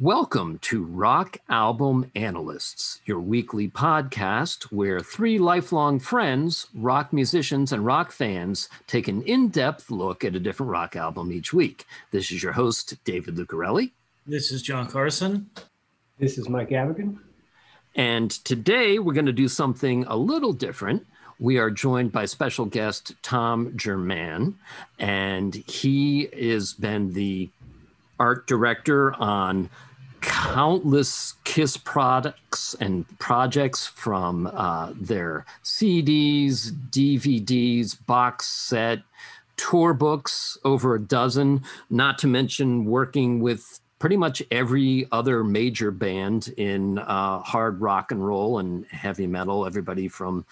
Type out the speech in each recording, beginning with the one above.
Welcome to Rock Album Analysts, your weekly podcast where three lifelong friends, rock musicians, and rock fans take an in depth look at a different rock album each week. This is your host, David Lucarelli. This is John Carson. This is Mike Avigan. And today we're going to do something a little different. We are joined by special guest Tom Jermann, and he has been the art director on countless Kiss products and projects from uh, their CDs, DVDs, box set, tour books, over a dozen, not to mention working with pretty much every other major band in uh, hard rock and roll and heavy metal, everybody from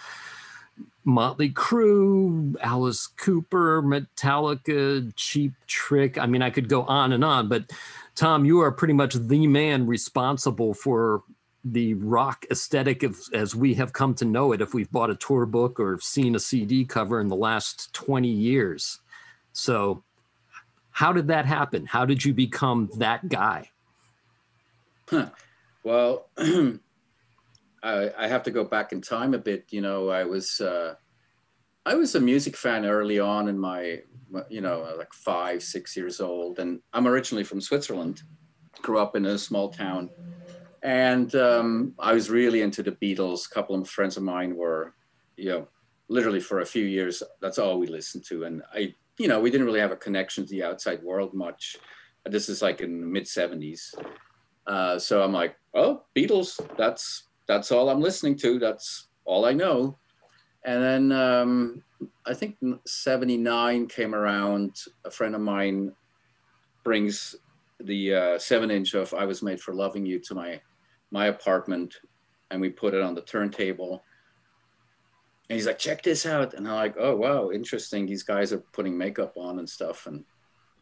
Motley Crue, Alice Cooper, Metallica, Cheap Trick. I mean, I could go on and on, but Tom, you are pretty much the man responsible for the rock aesthetic of, as we have come to know it if we've bought a tour book or seen a CD cover in the last 20 years. So, how did that happen? How did you become that guy? Huh. Well, I, I, have to go back in time a bit. You know, I was uh, I was a music fan early on in my you know like five six years old, and I'm originally from Switzerland. Grew up in a small town, and um, I was really into the Beatles. A couple of friends of mine were, you know, literally for a few years. That's all we listened to, and I, you know, we didn't really have a connection to the outside world much. This is like in the mid '70s. Uh, so I'm like, oh, Beatles. That's that's all I'm listening to. That's all I know. And then um, I think 79 came around. A friend of mine brings the uh, seven inch of I Was Made for Loving You to my, my apartment and we put it on the turntable. And he's like, check this out. And I'm like, oh, wow, interesting. These guys are putting makeup on and stuff. And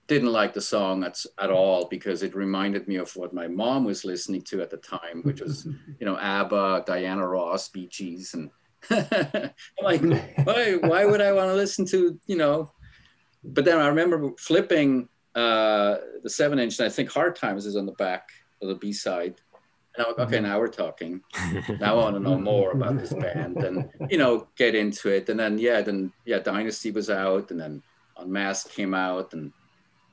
didn't like the song at, at all because it reminded me of what my mom was listening to at the time, which was, you know, ABBA, Diana Ross, Bee Gees, and I'm like, why, why would I want to listen to, you know? But then I remember flipping uh, the seven inch, and I think Hard Times is on the back of the B side. And I'm like, okay, now we're talking. Now I want to know more about this band and, you know, get into it. And then, yeah, then, yeah, Dynasty was out, and then Unmasked came out, and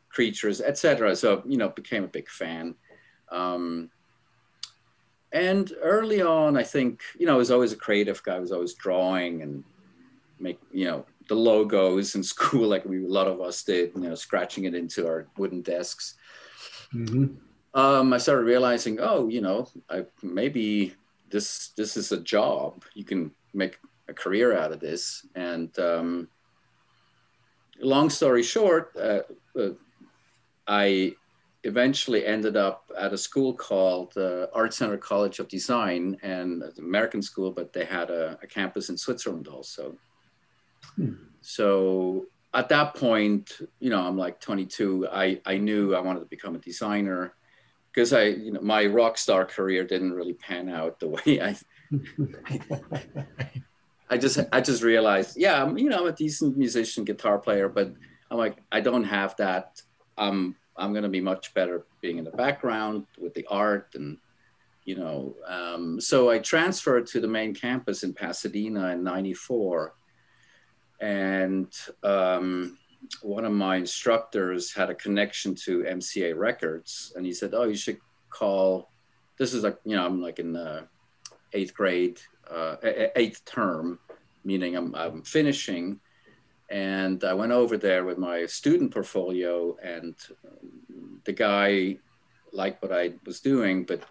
Creatures, etc. So, you know, became a big fan. Um, and early on, I think, you know, I was always a creative guy. I was always drawing and make, you know, the logos in school, like we, a lot of us did, you know, scratching it into our wooden desks. Mm-hmm. Um, I started realizing, oh, you know, I, maybe this this is a job. You can make a career out of this. And um, long story short, uh, uh, I eventually ended up at a school called uh, Art Center College of Design, and an American school, but they had a, a campus in Switzerland also. Hmm. So at that point, you know, I'm like 22. I, I knew I wanted to become a designer because I, you know, my rock star career didn't really pan out the way I. I just I just realized, yeah, I'm, you know, I'm a decent musician, guitar player, but I'm like, I don't have that. Um, I'm going to be much better being in the background with the art and you know um, so i transferred to the main campus in pasadena in 94 and um, one of my instructors had a connection to mca records and he said oh you should call this is like you know i'm like in the eighth grade uh, eighth term meaning i'm, I'm finishing and I went over there with my student portfolio, and the guy liked what I was doing, but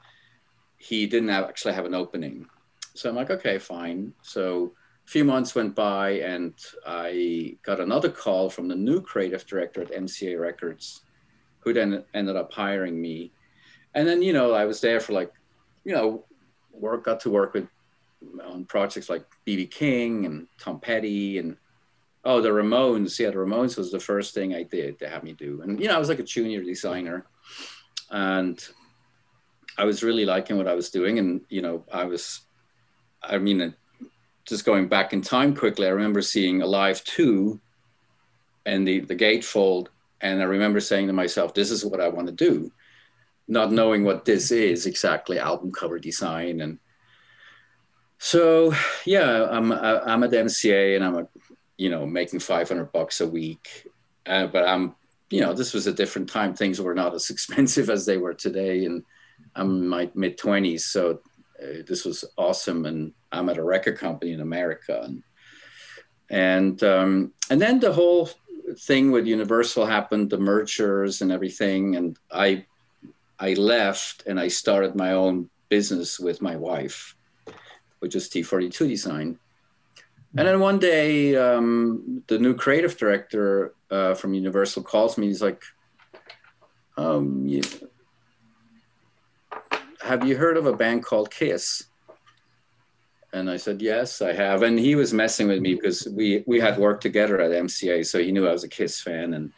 he didn't have, actually have an opening. So I'm like, okay, fine. So a few months went by, and I got another call from the new creative director at MCA Records, who then ended up hiring me. And then, you know, I was there for like, you know, work, got to work with on projects like BB King and Tom Petty and oh, the Ramones. Yeah, the Ramones was the first thing I did to have me do. And, you know, I was like a junior designer and I was really liking what I was doing. And, you know, I was, I mean, just going back in time quickly, I remember seeing Alive 2 and the, the gatefold. And I remember saying to myself, this is what I want to do. not knowing what this is exactly, album cover design, and so yeah, I'm I'm at MCA and I'm a, you know making 500 bucks a week, uh, but I'm you know this was a different time. Things were not as expensive as they were today, and I'm in my mid 20s, so uh, this was awesome. And I'm at a record company in America, and and um, and then the whole thing with Universal happened, the mergers and everything, and I I left and I started my own business with my wife, which is T42 Design. And then one day, um, the new creative director uh, from Universal calls me. He's like, um, you, "Have you heard of a band called Kiss?" And I said, "Yes, I have." And he was messing with me because we we had worked together at MCA, so he knew I was a Kiss fan, and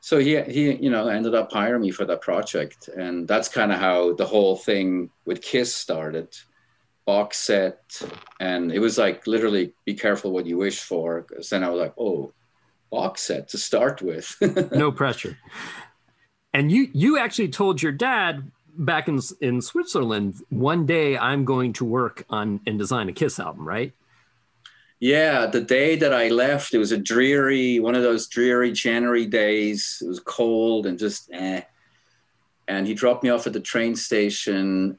so he he you know ended up hiring me for that project, and that's kind of how the whole thing with Kiss started box set and it was like literally be careful what you wish for because then i was like oh box set to start with. No pressure. And you you actually told your dad back in in switzerland one day i'm going to work on and design a kiss album right? Yeah the day that i left it was a dreary one of those dreary january days. It was cold and just eh. And he dropped me off at the train station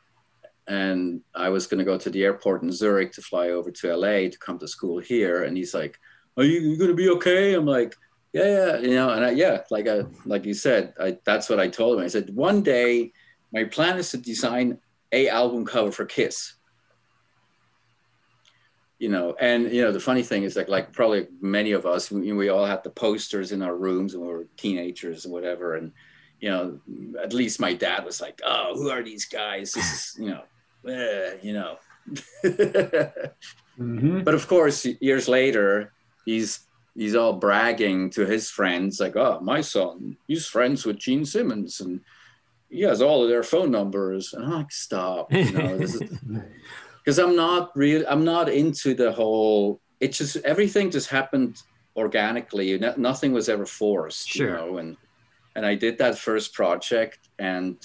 and I was going to go to the airport in Zurich to fly over to LA to come to school here. And he's like, "Are you, you going to be okay?" I'm like, "Yeah, yeah, you know." And I, yeah, like I, like you said, I, that's what I told him. I said, "One day, my plan is to design a album cover for Kiss." You know, and you know the funny thing is like like probably many of us, we, we all had the posters in our rooms when we were teenagers and whatever, and you know, at least my dad was like, "Oh, who are these guys? This is, you know, eh, you know. mm-hmm. But of course, years later, he's he's all bragging to his friends, like, "Oh, my son, he's friends with Gene Simmons, and he has all of their phone numbers." And I'm like, "Stop!" You know, because I'm not real. I'm not into the whole. It just everything just happened organically. Nothing was ever forced. Sure. You know, and and I did that first project and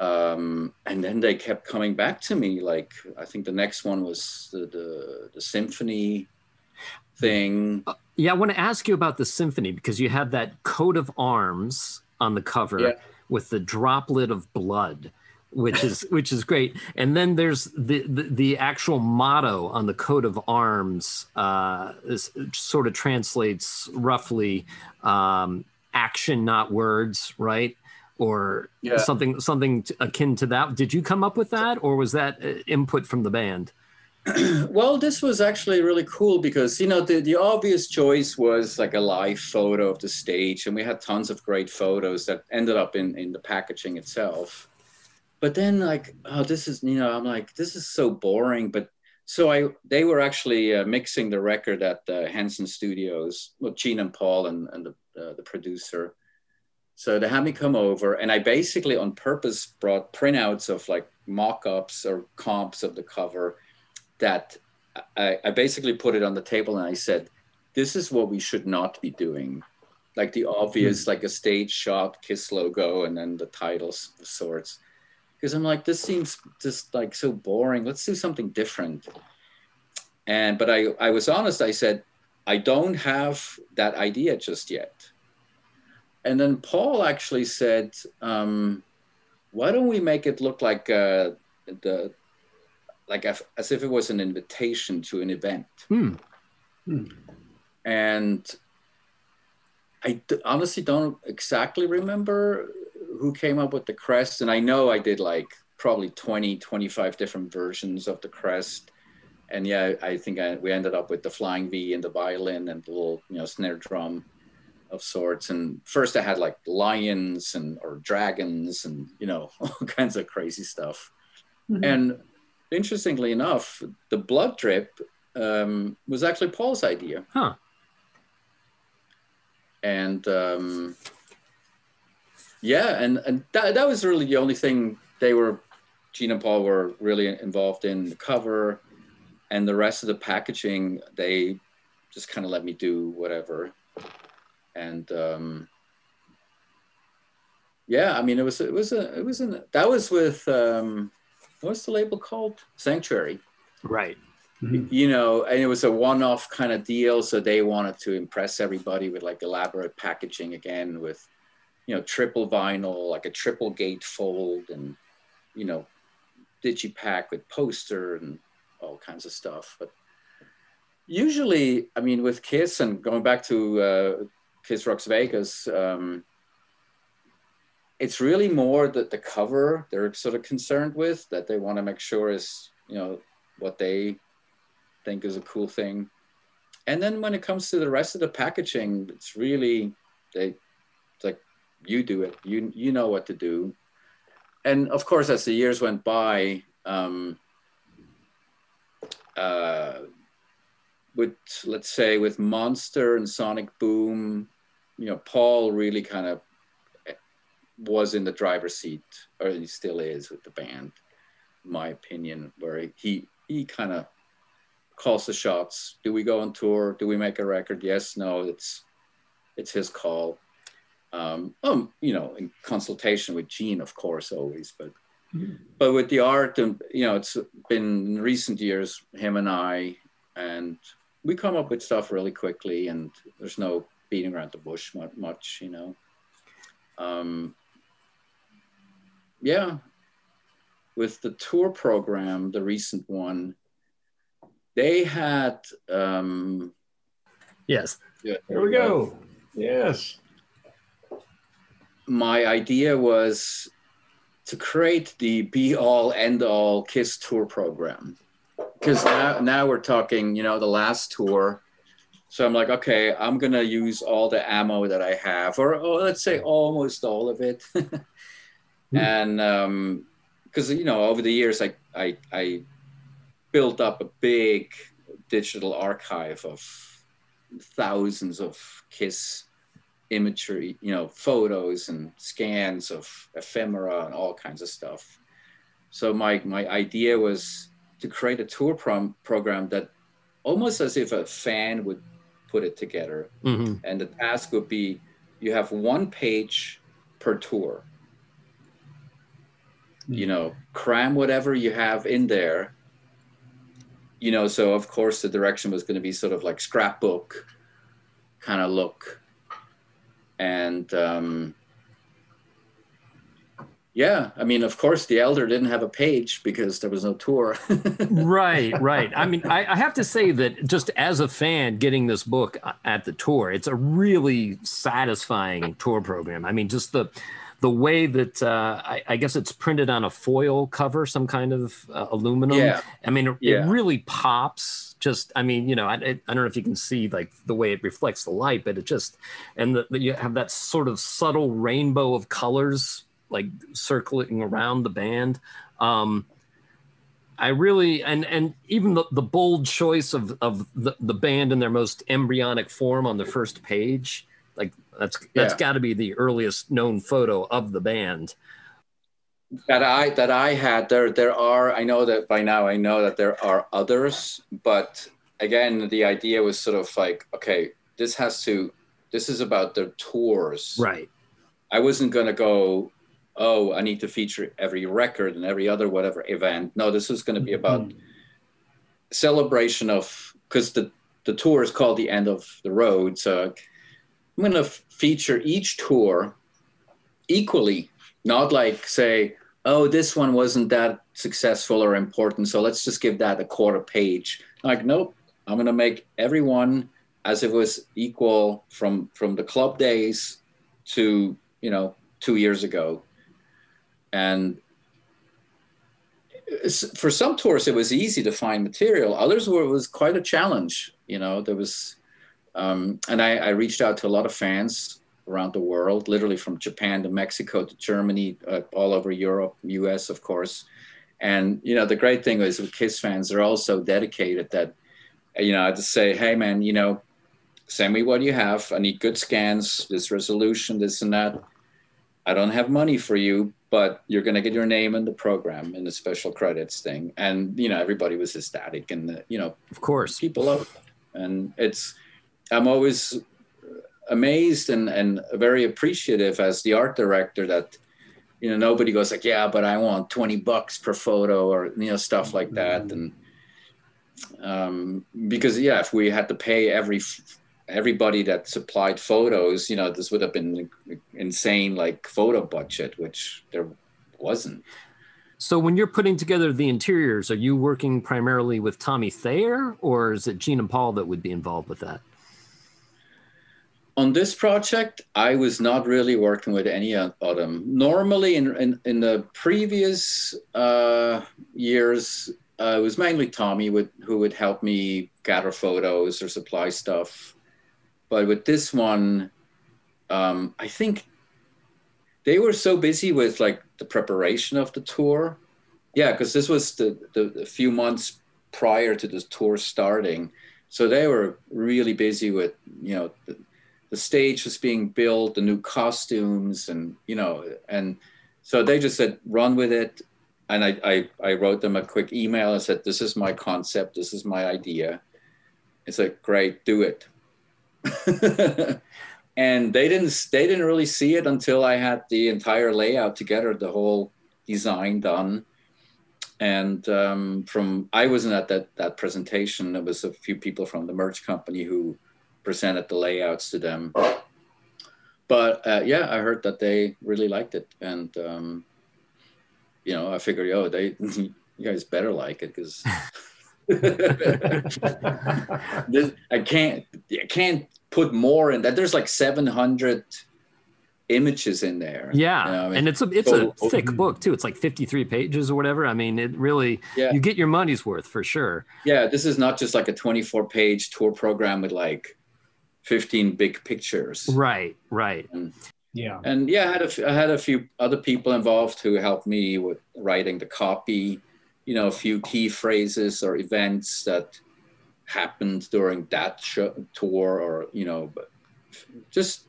um, and then they kept coming back to me. Like I think the next one was the the, the symphony thing. Uh, yeah, I want to ask you about the symphony because you have that coat of arms on the cover yeah. with the droplet of blood. Which is which is great, and then there's the, the, the actual motto on the coat of arms. Uh, is, sort of translates roughly um, "action, not words," right? Or yeah. something something akin to that. Did you come up with that, or was that uh, input from the band? well, this was actually really cool because you know the, the obvious choice was like a live photo of the stage, and we had tons of great photos that ended up in in the packaging itself. But then, like, oh, this is you know, I'm like, this is so boring. But so I they were actually uh, mixing the record at the Henson Studios, well, Gene and Paul and and the uh, the producer so they had me come over, and I basically on purpose brought printouts of like mock-ups or comps of the cover that I, I basically put it on the table and I said, this is what we should not be doing. Like the obvious, mm. like a stage shot, Kiss logo, and then the titles of sorts. Because I'm like, this seems just like so boring. Let's do something different. And but I, I was honest, I said, I don't have that idea just yet and then Paul actually said, um, "Why don't we make it look like uh, the like as if it was an invitation to an event?" Hmm. Hmm. And I honestly don't exactly remember who came up with the crest, and I know I did like probably 20, 25 different versions of the crest. And yeah, I think I, we ended up with the flying V and the violin and the little, you know, snare drum of sorts. And first I had like lions and or dragons and you know all kinds of crazy stuff. Mm-hmm. And interestingly enough, the blood drip um, was actually Paul's idea. Huh. And um, yeah, and and that, that was really the only thing they were, Gene and Paul were really involved in the cover, and the rest of the packaging they just kind of let me do whatever and um, yeah, I mean, it was it was a it was an that was with um, what's the label called? Sanctuary. Right. Mm-hmm. You know, and it was a one-off kind of deal, so they wanted to impress everybody with like elaborate packaging again, with you know triple vinyl, like a triple gate fold, and you know, digipack with poster and all kinds of stuff. But usually, I mean, with Kiss and going back to uh, Kiss Rocks Vegas. Um, it's really more that the cover they're sort of concerned with that they want to make sure is you know what they think is a cool thing and then when it comes to the rest of the packaging it's really they it's like you do it you you know what to do and of course as the years went by um, uh, with let's say with monster and sonic boom you know paul really kind of was in the driver's seat, or he still is with the band, my opinion, where he he kind of calls the shots. Do we go on tour? Do we make a record? Yes, no. It's it's his call. Um, um, you know, in consultation with Gene, of course, always, but mm-hmm. but with the art and you know, it's been in recent years him and I, and we come up with stuff really quickly, and there's no beating around the bush much, you know. Um, yeah, with the tour program, the recent one, they had. Um, yes. Yeah, there we go. Yes. My idea was to create the be all end all Kiss tour program. Because now, now we're talking, you know, the last tour. So I'm like, okay, I'm going to use all the ammo that I have, or, or let's say almost all of it. Hmm. and because um, you know over the years I, I I built up a big digital archive of thousands of Kiss imagery, you know, photos and scans of ephemera and all kinds of stuff. So my my idea was to create a tour prom- program that almost as if a fan would put it together, mm-hmm. and the task would be you have one page per tour. You know cram whatever you have in there. You know so of course the direction was going to be sort of like scrapbook kind of look. And um, yeah i mean of course the elder didn't have a page because there was no tour right right i mean I, I, have to say that just as a fan getting this book at the tour it's a really satisfying tour program i mean just the the way that uh, I, I, guess it's printed on a foil cover, some kind of uh, aluminum. Yeah. I mean, it, yeah. it, really pops. Just, I mean, you know, I, I, don't know if you can see like the way it reflects the light, but it just, and the, the, you have that sort of subtle rainbow of colors like circling around the band. Um, I really and and even the, the bold choice of of the, the band in their most embryonic form on the first page like that's that's yeah. got to be the earliest known photo of the band. That I that I had there there are I know that by now I know that there are others, but again the idea was sort of like okay this has to this is about their tours right i wasn't going to go oh i need to feature every record and every other whatever event no this is going to be about mm-hmm. celebration of because the the tour is called the end of the road so I'm going to feature each tour equally, not like say, oh, this one wasn't that successful or important, so let's just give that a quarter page. Like, nope, I'm going to make everyone as if it was equal from from the club days to you know two years ago, and for some tours it was easy to find material. Others were was quite a challenge. You know, there was um, and I, I, reached out to a lot of fans around the world, literally from Japan to Mexico to Germany, uh, all over Europe, US, of course. And, you know, the great thing is with KISS fans, they're all so dedicated that, you know, I just say, hey, man, you know, send me what you have. I need good scans, this resolution, this and that. I don't have money for you, but you're going to get your name in the program in the special credits thing. And, you know, everybody was ecstatic and, the, you know, of course, people love it. And it's, I'm always amazed and, and very appreciative as the art director that you know nobody goes like yeah but i want 20 bucks per photo or you know stuff like that mm-hmm. and um, because yeah if we had to pay every everybody that supplied photos you know this would have been insane like photo budget which there wasn't so when you're putting together the interiors are you working primarily with tommy thayer or is it gene and paul that would be involved with that on this project, I was not really working with any of them. Normally, in in, in the previous uh, years, uh, it was mainly Tommy would, who would help me gather photos or supply stuff. But with this one, um, I think they were so busy with like the preparation of the tour. Yeah, because this was the, the, the few months prior to the tour starting. So they were really busy with, you know, the, the stage was being built, the new costumes, and you know, and so they just said, run with it. And I, I, I wrote them a quick email and said, this is my concept, this is my idea. It's like, great, do it. and they didn't they didn't really see it until I had the entire layout together, the whole design done. And um, from I wasn't at that that presentation. There was a few people from the merch company who presented the layouts to them. But uh, yeah, I heard that they really liked it, and um, you know, I figured, oh, they you guys better like it because I can't I can't put more in that. There's like 700 images in there. Yeah, you know, I mean, and it's a it's so, a thick book too. It's like 53 pages or whatever. I mean, it really yeah. you get your money's worth for sure. Yeah, this is not just like a 24 page tour program with like 15 big pictures. Right, right. And, yeah. And yeah, I had, a, I had a few other people involved who helped me with writing the copy, you know, a few key phrases or events that happened during that show, tour or, you know, but just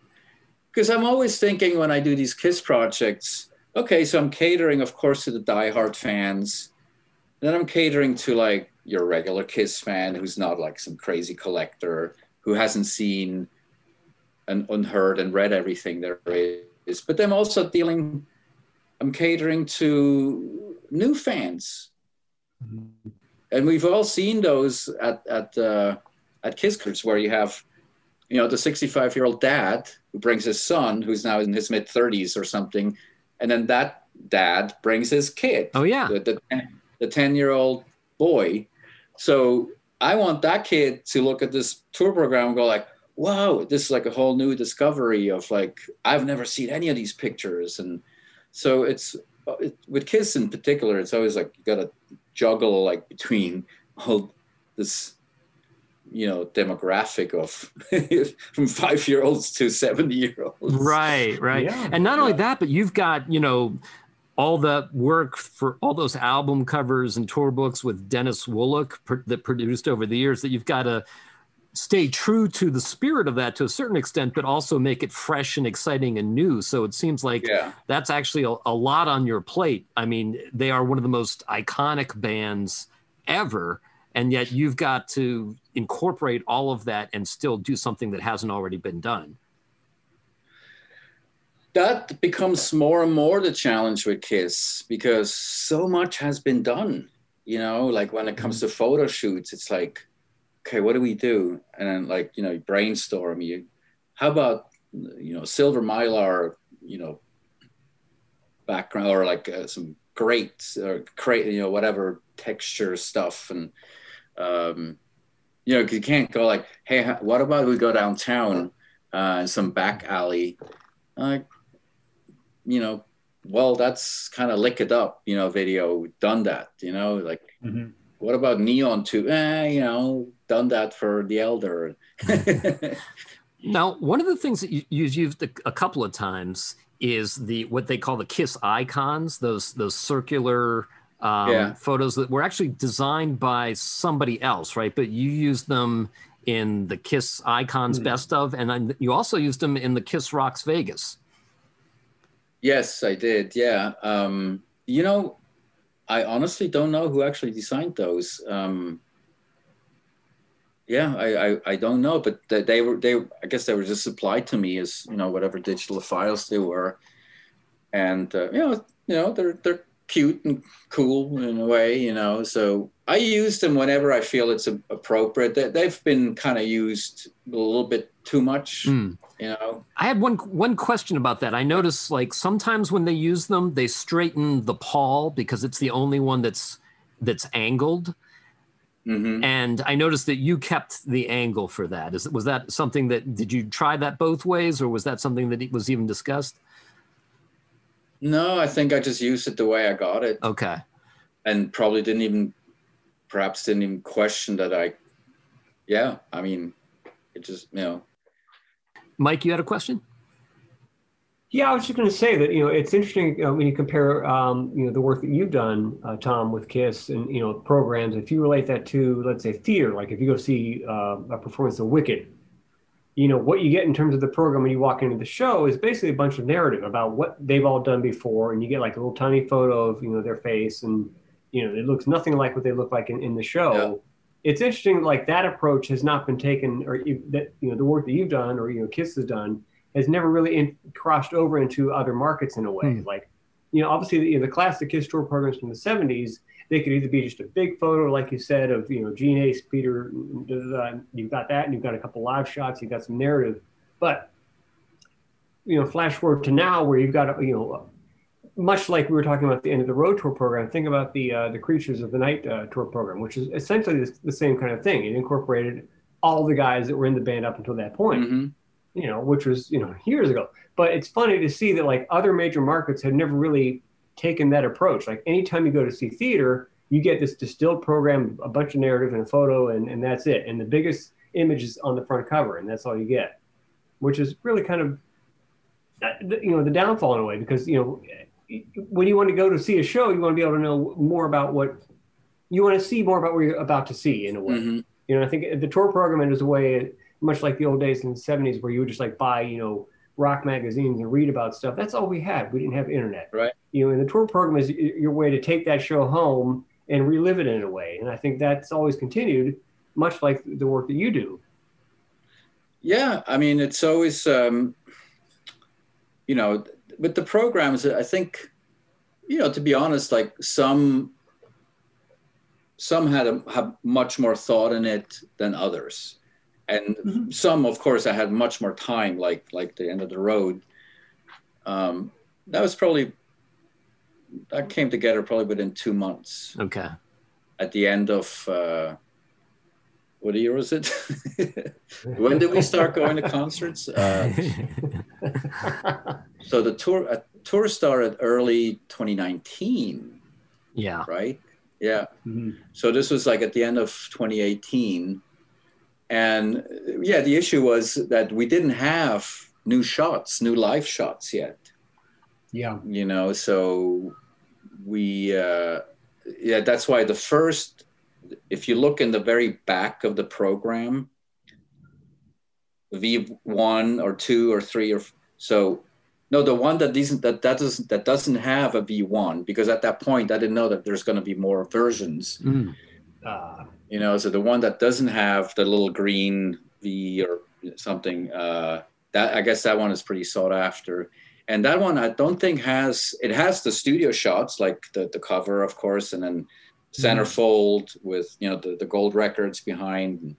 because I'm always thinking when I do these KISS projects, okay, so I'm catering, of course, to the diehard fans. Then I'm catering to like your regular KISS fan who's not like some crazy collector who hasn't seen and unheard and read everything there is. But I'm also dealing, I'm catering to new fans. And we've all seen those at, at, uh, at Kiskers where you have, you know, the 65 year old dad who brings his son, who's now in his mid 30s or something. And then that dad brings his kid. Oh, yeah. The, the 10 year old boy. So I want that kid to look at this tour program and go like, wow, this is like a whole new discovery of like, I've never seen any of these pictures. And so it's it, with kids in particular, it's always like, you got to juggle like between all this, you know, demographic of from five year olds to 70 year olds. Right, right. Yeah, and not yeah. only that, but you've got, you know, all the work for all those album covers and tour books with Dennis Woloch pr- that produced over the years that you've got to stay true to the spirit of that to a certain extent, but also make it fresh and exciting and new. So it seems like yeah. that's actually a, a, lot on your plate. I mean, they are one of the most iconic bands ever. And yet you've got to incorporate all of that and still do something that hasn't already been done that becomes more and more the challenge with Kiss because so much has been done. You know, like when it comes mm-hmm. to photo shoots, it's like, okay, what do we do? And then like, you know, you brainstorm. You, how about, you know, silver mylar, you know, background or like uh, some great or great, you know, whatever texture stuff and, um, you know, you can't go like, hey, what about we go downtown, uh, in some back alley, like you know, well, that's kind of lick it up, you know, video, done that, you know, like, mm-hmm. What about Neon too? Eh, you know, done that for the Elder. now, one of the things that you, you've used a, a couple of times is the what they call the kiss icons those those circular um, yeah. photos that were actually designed by somebody else right but you use them in the kiss icons mm-hmm. best of and then you also used them in the kiss rocks vegas Yes, I did. Yeah. Um, you know, I honestly don't know who actually designed those. Um, yeah, I, I, I don't know, but they, they were they I guess they were just supplied to me as you know whatever digital files they were, and uh, you know you know they're they're cute and cool in a way, you know. So I use them whenever I feel it's appropriate. They, have been kind of used a little bit too much, mm. you know. I had one one question about that. I notice like sometimes when they use them, they straighten the Paul because it's the only one that's that's angled. Mm-hmm. And I noticed that you kept the angle for that. Is was that something that did you try that both ways, or was that something that was even discussed? No, I think I just used it the way I got it. Okay. And probably didn't even, perhaps didn't even question that I, yeah, I mean, it just, you know. Mike, you had a question? Yeah, I was just going to say that you know it's interesting uh, when you compare um, you know the work that you've done, uh, Tom, with Kiss and you know programs. If you relate that to let's say theater, like if you go see uh, a performance of Wicked, you know what you get in terms of the program when you walk into the show is basically a bunch of narrative about what they've all done before and you get like a little tiny photo of you know their face and you know it looks nothing like what they look like in, in the show yeah. It's interesting like that approach has not been taken or that you know the work that you've done or you know kiss has done has never really in, crossed over into other markets in a way hmm. like you know obviously the, you know, the classic kiss tour programs from the 70s they could either be just a big photo, like you said, of you know Gene Ace, Peter. You've got that, and you've got a couple live shots. You've got some narrative, but you know, flash forward to now, where you've got you know, much like we were talking about the end of the road tour program. Think about the uh, the Creatures of the Night uh, tour program, which is essentially the, the, same kind of thing. It incorporated all the guys that were in the band up until that point. Mm-hmm. You know, which was you know years ago. But it's funny to see that like other major markets had never really taken that approach. Like anytime you go to see theater, you get this distilled program, a bunch of narrative and a photo, and, and that's it. And the biggest image is on the front cover, and that's all you get, which is really kind of, you know, the downfall in a way because, you know, when you want to go to see a show, you want to be able to know more about what you want to see more about what you're about to see in a way. Mm-hmm. You know, I think the tour program is a way, much like the old days in the 70s where you would just like buy, you know, rock magazines and read about stuff. That's all we had. We didn't have internet. Right. You know, and the tour program is your way to take that show home and relive it in a way. And I think that's always continued, much like the work that you do. Yeah, I mean, it's always, um, you know, with the programs, I think, you know, to be honest, like some some had a, have much more thought in it than others. And mm-hmm. some of course i had much more time like like the end of the road. Um, that was probably that came together probably within two months. Okay. At the end of uh, what year was it when did we start going to concerts uh, so the tour uh, tour started early 2019 yeah right yeah mm-hmm. so this was like at the end of 2018 and yeah, the issue was that we didn't have new shots, new live shots yet. Yeah. You know, so we, uh, yeah, that's why the first, if you look in the very back of the program, V1 or two or three or so no, the one that doesn't that that doesn't that doesn't have a V1 because at that point I didn't know that there's going to be more versions. Mm. Uh, you know so the one that doesn't have the little green v or something uh, that i guess that one is pretty sought after and that one i don't think has it has the studio shots like the, the cover of course and then centerfold mm-hmm. with you know the, the gold records behind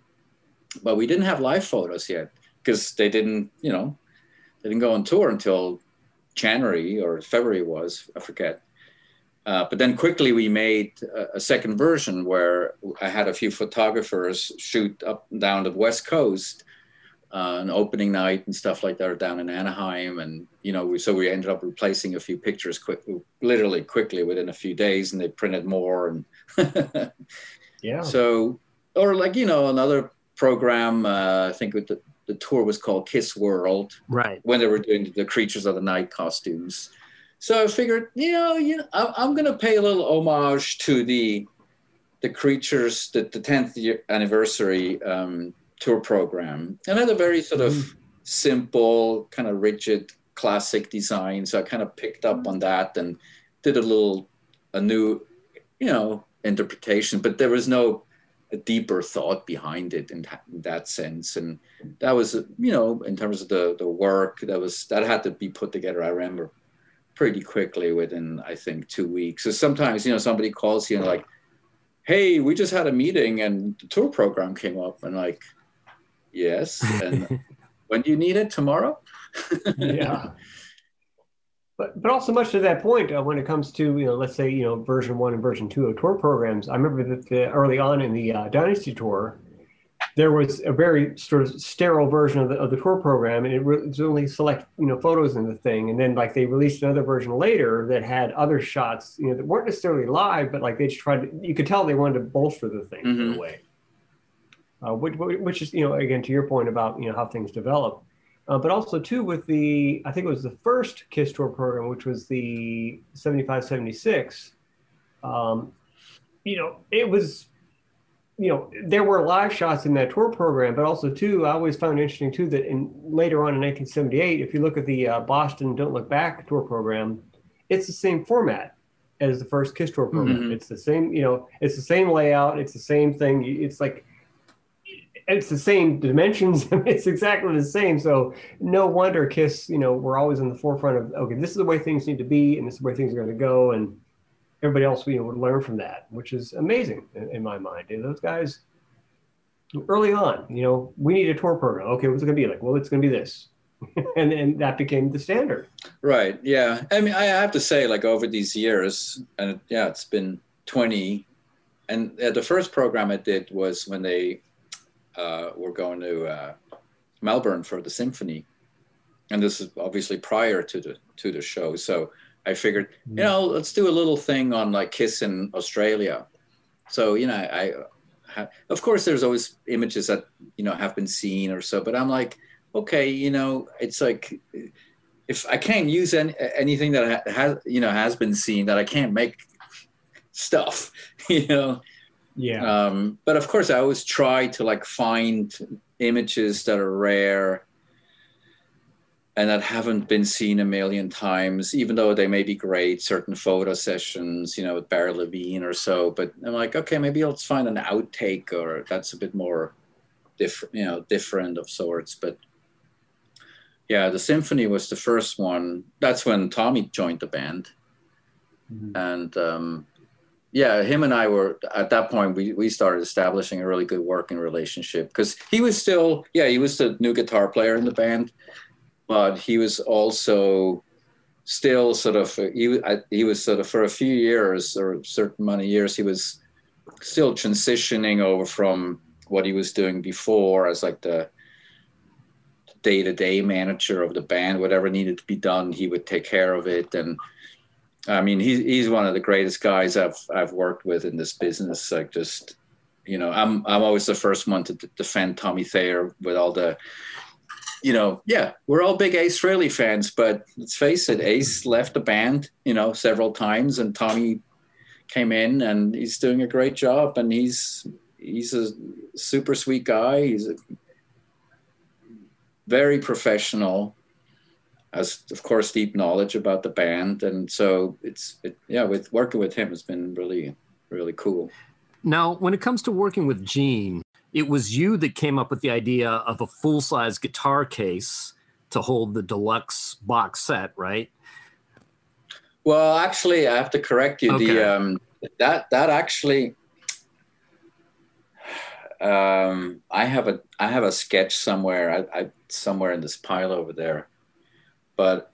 but we didn't have live photos yet because they didn't you know they didn't go on tour until january or february was i forget uh, but then quickly we made a, a, second version where I had a few photographers shoot up and down the West Coast, uh, an opening night and stuff like that down in Anaheim. And, you know, we, so we ended up replacing a few pictures quick, literally quickly within a few days and they printed more. And yeah. So, or like, you know, another program, uh, I think the, the tour was called Kiss World. Right. When they were doing the Creatures of the Night costumes so I figured, you know, you know, I'm, I'm going to pay a little homage to the the creatures, the, the 10th year anniversary um, tour program, and had a very sort of mm. simple, kind of rigid, classic design. So I kind of picked up on that and did a little, a new, you know, interpretation. But there was no a deeper thought behind it in, in, that sense. And that was, you know, in terms of the, the work that was, that had to be put together. I remember pretty quickly within, I think, two weeks. So sometimes, you know, somebody calls you and like, Hey, we just had a meeting and the tour program came up and like, yes. And when do you need it tomorrow? yeah. But, but also much to that point, uh, when it comes to you know, let's say you know version one and version two of tour programs, I remember that the, early on in the uh, Dynasty tour, there was a very sort of sterile version of the, of the tour program, and it was only select you know photos in the thing, and then like they released another version later that had other shots you know that weren't necessarily live, but like they just tried. To, you could tell they wanted to bolster the thing mm-hmm. in a way, uh, which, which is you know again to your point about you know how things develop. Uh, but also too with the I think it was the first Kiss tour program, which was the 75 76. Um, you know, it was you know there were live shots in that tour program, but also too I always found interesting too that in later on in 1978, if you look at the uh, Boston Don't Look Back tour program, it's the same format as the first Kiss tour program. Mm-hmm. It's the same, you know, it's the same layout, it's the same thing. It's like it's the same dimensions. it's exactly the same. So no wonder Kiss, you know, we're always in the forefront of okay, this is the way things need to be, and this is way things are going to go, and everybody else you know would learn from that, which is amazing in, in my mind. Those guys early on, you know, we need a tour program. Okay, what's it going to be like? Well, it's going to be this. and and that became the standard. Right. Yeah. I mean, I have to say, like over these years, and yeah, it's been twenty. And uh, the first program I did was when they uh, were going to uh, Melbourne for the symphony, and this is obviously prior to the to the show. So I figured, you mm. know, let's do a little thing on like Kiss in Australia. So you know, I, I of course there's always images that you know have been seen or so, but I'm like, okay, you know, it's like if I can't use any, anything that has you know has been seen, that I can't make stuff, you know. Yeah. Um, but of course, I always try to like find images that are rare and that haven't been seen a million times, even though they may be great, certain photo sessions, you know, with Barry Levine or so. But I'm like, okay, maybe I'll find an outtake or that's a bit more different, you know, different of sorts. But yeah, the symphony was the first one. That's when Tommy joined the band. Mm-hmm. And um, yeah, him and I were at that point. We we started establishing a really good working relationship because he was still yeah he was the new guitar player in the band, but he was also still sort of he he was sort of for a few years or a certain amount of years he was still transitioning over from what he was doing before as like the day-to-day manager of the band whatever needed to be done he would take care of it and I mean, he's he's one of the greatest guys I've I've worked with in this business. Like, just you know, I'm I'm always the first one to defend Tommy Thayer with all the, you know, yeah, we're all big Ace Frehley fans, but let's face it, Ace left the band, you know, several times, and Tommy came in, and he's doing a great job, and he's he's a super sweet guy. He's a very professional has of course deep knowledge about the band. And so it's it, yeah with working with him has been really really cool. Now when it comes to working with gene it was you that came up with the idea of a full-size guitar case to hold the deluxe box set right? Well actually i have to correct you. Okay. the um that that actually um i have a i have a sketch somewhere. I, I somewhere in this pile over there but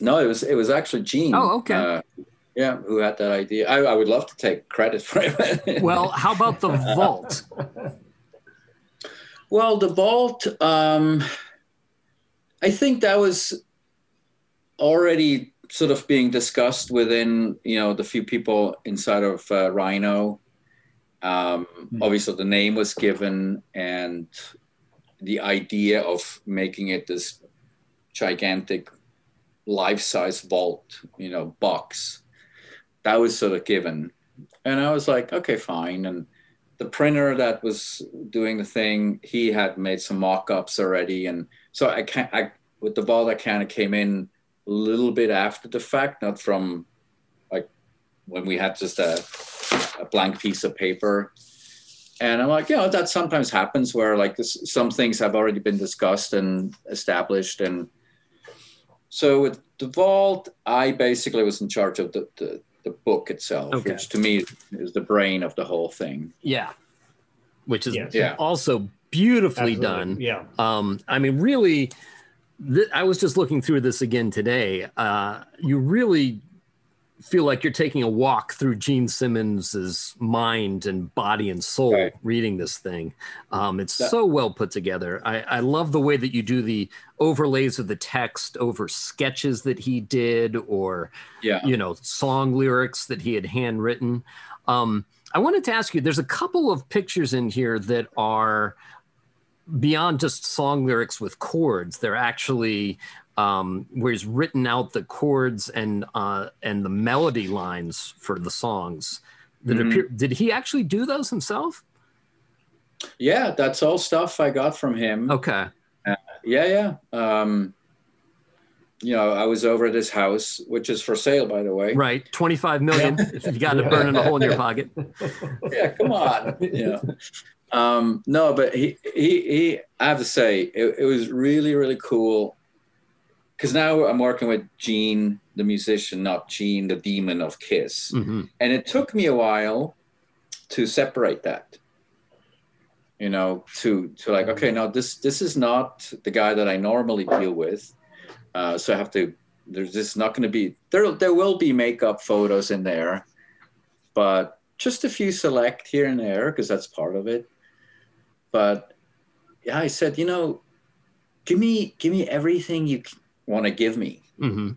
no, it was it was actually Gene. Oh, okay. Uh, yeah, who had that idea? I, I would love to take credit for it. well, how about the vault? well, the vault. Um, I think that was already sort of being discussed within you know the few people inside of uh, Rhino. Um, mm-hmm. Obviously, the name was given, and the idea of making it this gigantic life-size vault, you know, box. That was sort of given. And I was like, okay, fine. And the printer that was doing the thing, he had made some mock-ups already. And so I can't I with the vault I kind of came in a little bit after the fact, not from like when we had just a, a blank piece of paper. and I'm like, you know, that sometimes happens where like this, some things have already been discussed and established. And so with the vault, I basically was in charge of the, the, the book itself, Okay. which to me is the brain of the whole thing. Yeah. Which is Yes. Yeah. also beautifully Absolutely. done. Yeah. Um, I mean, really, th- I was just looking through this again today. Uh, you really feel like you're taking a walk through Gene Simmons's mind and body and soul Right. reading this thing. Um, it's That- so well put together. I, I love the way that you do the overlays of the text over sketches that he did or Yeah. you know song lyrics that he had handwritten um, i wanted to ask you there's a couple of pictures in here that are beyond just song lyrics with chords they're actually um, where he's written out the chords and uh, and the melody lines for the songs that Mhm. appear did he actually do those himself Yeah. That's all stuff I got from him. okay Yeah, yeah. Um, you know, I was over at his house, which is for sale, by the way. right 25 million if you got to burn in a hole in your pocket Yeah, come on. know. Um, no, but he, he, he, I have to say, it, it was really, really cool. Because now I'm working with Gene, the musician, not Gene, the demon of Kiss. Mhm. And it took me a while to separate that. You know, to to like, okay, now this this is not the guy that I normally deal with. Uh, so I have to. There's just not going to be there. There will be makeup photos in there, but just a few select here and there because that's part of it. But yeah, I said, you know, give me give me everything you want to give me. Mhm.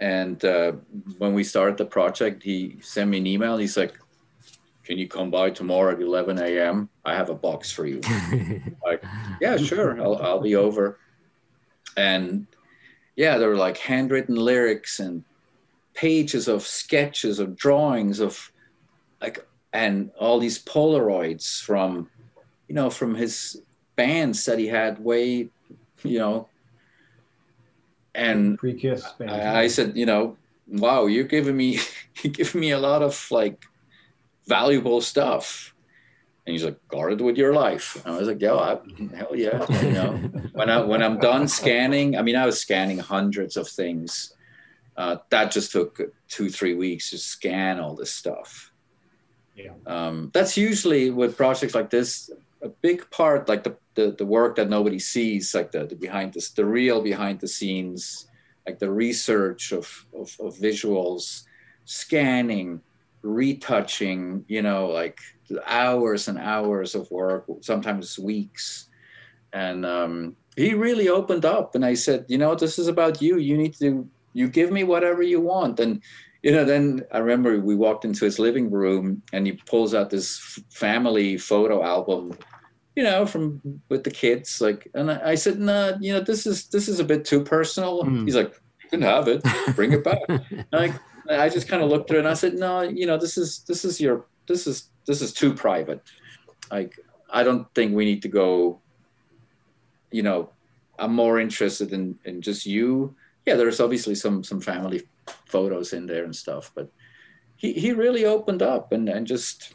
And uh, when we started the project, he sent me an email. He's like, "Can you come by tomorrow at 11 a.m.? I have a box for you." like, yeah, sure, I'll, I'll be over. And yeah, there were like handwritten lyrics and pages of sketches of drawings of like, and all these Polaroids from, you know, from his bands that he had way, you know. And Pre-kiss. I, I said, you know, wow, you're giving me, you're giving me a lot of like valuable stuff. And he's like, guard it with your life. And I was like, yeah, I, hell yeah. You know, when I when I'm done scanning, I mean, I was scanning hundreds of things. Uh, that just took two three weeks to scan all this stuff. Yeah. Um, that's usually with projects like this. A big part, like the, the, the work that nobody sees, like the, the behind this, the real behind the scenes, like the research of, of, of visuals, scanning, retouching, you know, like hours and hours of work, sometimes weeks. And um, he really opened up. And I said, you know, this is about you. You need to, you give me whatever you want. And, you know, then I remember we walked into his living room and he pulls out this family photo album, you know, from with the kids. Like, and I, I said, no, you know, this is, this is a bit too personal. Mm. He's like, you can have it, bring it back. I, I just kind of looked at it and I said, no, you know, this is this is your this is this is too private. Like, I don't think we need to go. You know, I'm more interested in in just you. Yeah, there's obviously some some family photos in there and stuff, but he he really opened up and and just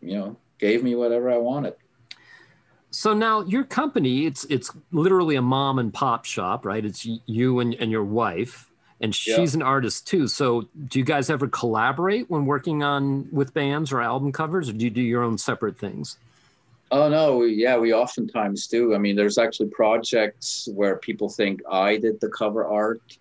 you know gave me whatever I wanted. So now your company, it's it's literally a mom and pop shop, right? It's you and, and your wife, and she's an artist too. So do you guys ever collaborate when working on with bands or album covers, or do you do your own separate things? Oh no, we, yeah, we oftentimes do. I mean, there's actually projects where people think I did the cover art,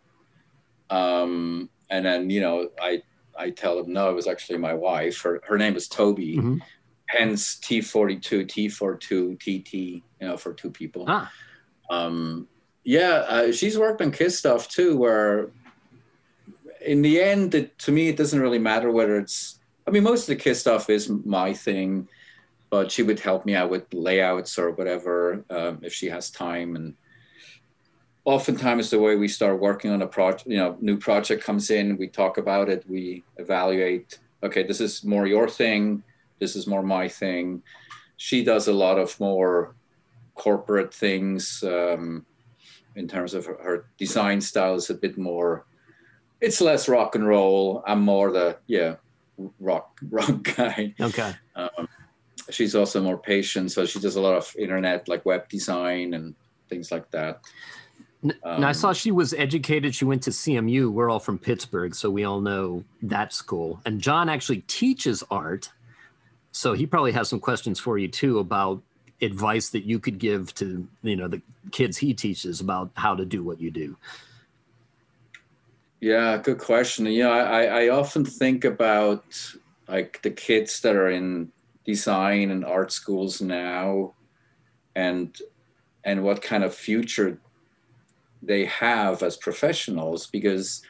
um, and then you know I I tell them no, it was actually my wife. Her her name is Toby, Mhm. hence T42, T42, TT, you know, for two people. Ah, Um, yeah, uh, she's worked on Kiss stuff too, where in the end, it, to me, it doesn't really matter whether it's. I mean, most of the Kiss stuff is my thing, but she would help me out with layouts or whatever um, if she has time. And oftentimes, the way we start working on a project, you know, new project comes in, we talk about it, we evaluate. Okay, this is more your thing. This is more my thing. She does a lot of more corporate things um, in terms of her, her design style is a bit more it's less rock and roll i'm more the yeah rock rock guy. Okay. Um, she's also more patient, so she does a lot of internet like web design and things like that. Um, now I saw she was educated. She went to CMU. We're all from Pittsburgh, so we all know that school. And John actually teaches art, so he probably has some questions for you too about advice that you could give to you know the kids he teaches about how to do what you do. Yeah, good question. You know, I, I often think about like the kids that are in design and art schools now and and what kind of future they have as professionals because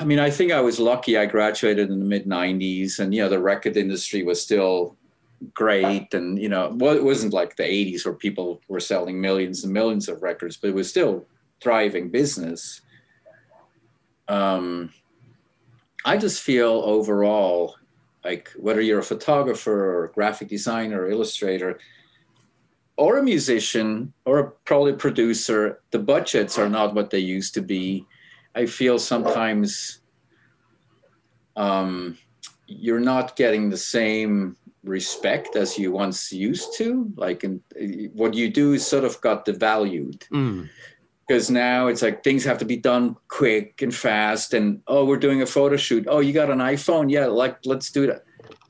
I mean, I think I was lucky. I graduated in the mid '90s, and you know, the record industry was still great, and you know, well, it wasn't like the '80s where people were selling millions and millions of records, but it was still thriving business. Um, I just feel overall, like whether you're a photographer or graphic designer or illustrator, or a musician or a, probably a producer, the budgets are not what they used to be. I feel sometimes um, you're not getting the same respect as you once used to. Like, in, what you do is sort of got devalued. Mm. Because now it's like things have to be done quick and fast, and oh, we're doing a photo shoot. Oh, you got an iPhone? Yeah, like let's do that.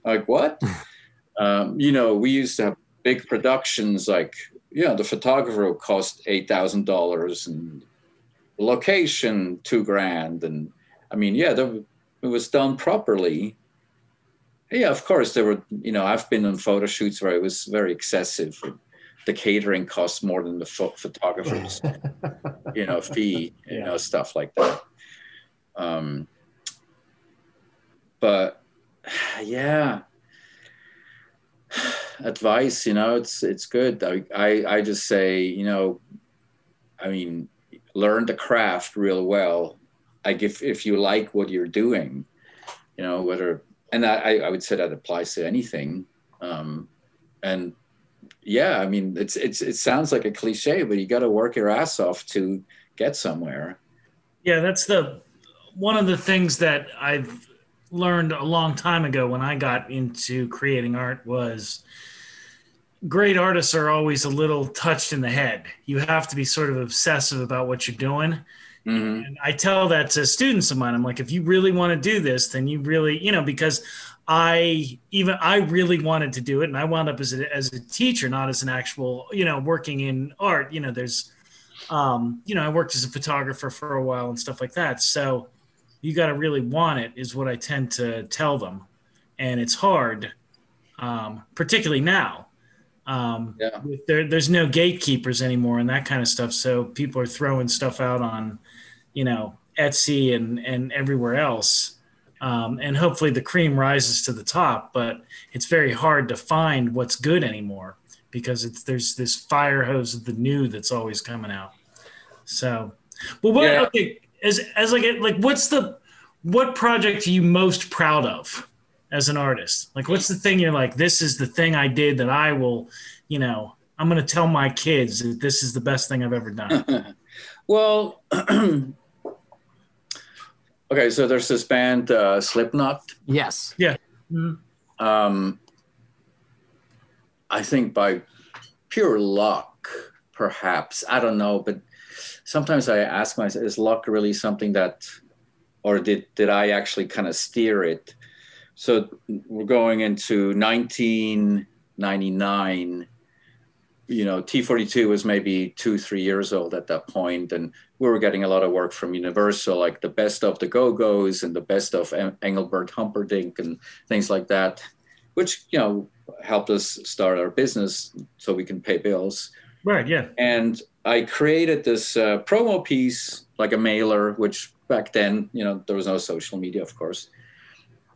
Like what? um, you know, we used to have big productions like yeah the photographer will cost eight thousand dollars and location two grand. And i mean yeah the, it was done properly. Yeah of course there were you know i've been on photo shoots where it was very excessive. The catering costs more than the ph- photographers you know fee you yeah. know stuff like that. Um but yeah advice you know it's it's good. I, I i just say you know i mean learn the craft real well. Like if if you like what you're doing you know whether and i i would say that applies to anything. Um and yeah i mean it's it's it sounds like a cliche but you got to work your ass off to get somewhere. Yeah that's the one of the things that i've learned a long time ago when I got into creating art was great artists are always a little touched in the head. You have to be sort of obsessive about what you're doing. Mm-hmm. And I tell that to students of mine. I'm like, if you really want to do this, then you really, you know, because I even I really wanted to do it, and I wound up as a, as a teacher, not as an actual, you know, working in art. You know, there's, um, you know, I worked as a photographer for a while and stuff like that. So you got to really want it is what I tend to tell them, and it's hard, um, particularly now. Um, yeah. there, there's no gatekeepers anymore and that kind of stuff. So people are throwing stuff out on, you know, Etsy and and everywhere else. Um, and hopefully the cream rises to the top. But it's very hard to find what's good anymore because it's there's this fire hose of the new that's always coming out. So, but what? Yeah. Okay, as as like like what's the what project are you most proud of as an artist? Like what's the thing you're like this is the thing I did that I will, you know, I'm going to tell my kids that this is the best thing I've ever done. well, okay, so there's this band uh, Slipknot. Yes. Yeah. Mm-hmm. Um, I think by pure luck, perhaps I don't know, but sometimes I ask myself, is luck really something that, or did did I actually kind of steer it? So we're going into 1999. You know, T42 was maybe two, three years old at that point, and we were getting a lot of work from Universal, like the best of the Go Go's and the best of Engelbert Humperdinck and things like that, which you know helped us start our business so we can pay bills. Right. Yeah. And I created this uh, promo piece, like a mailer, which back then, you know, there was no social media, of course.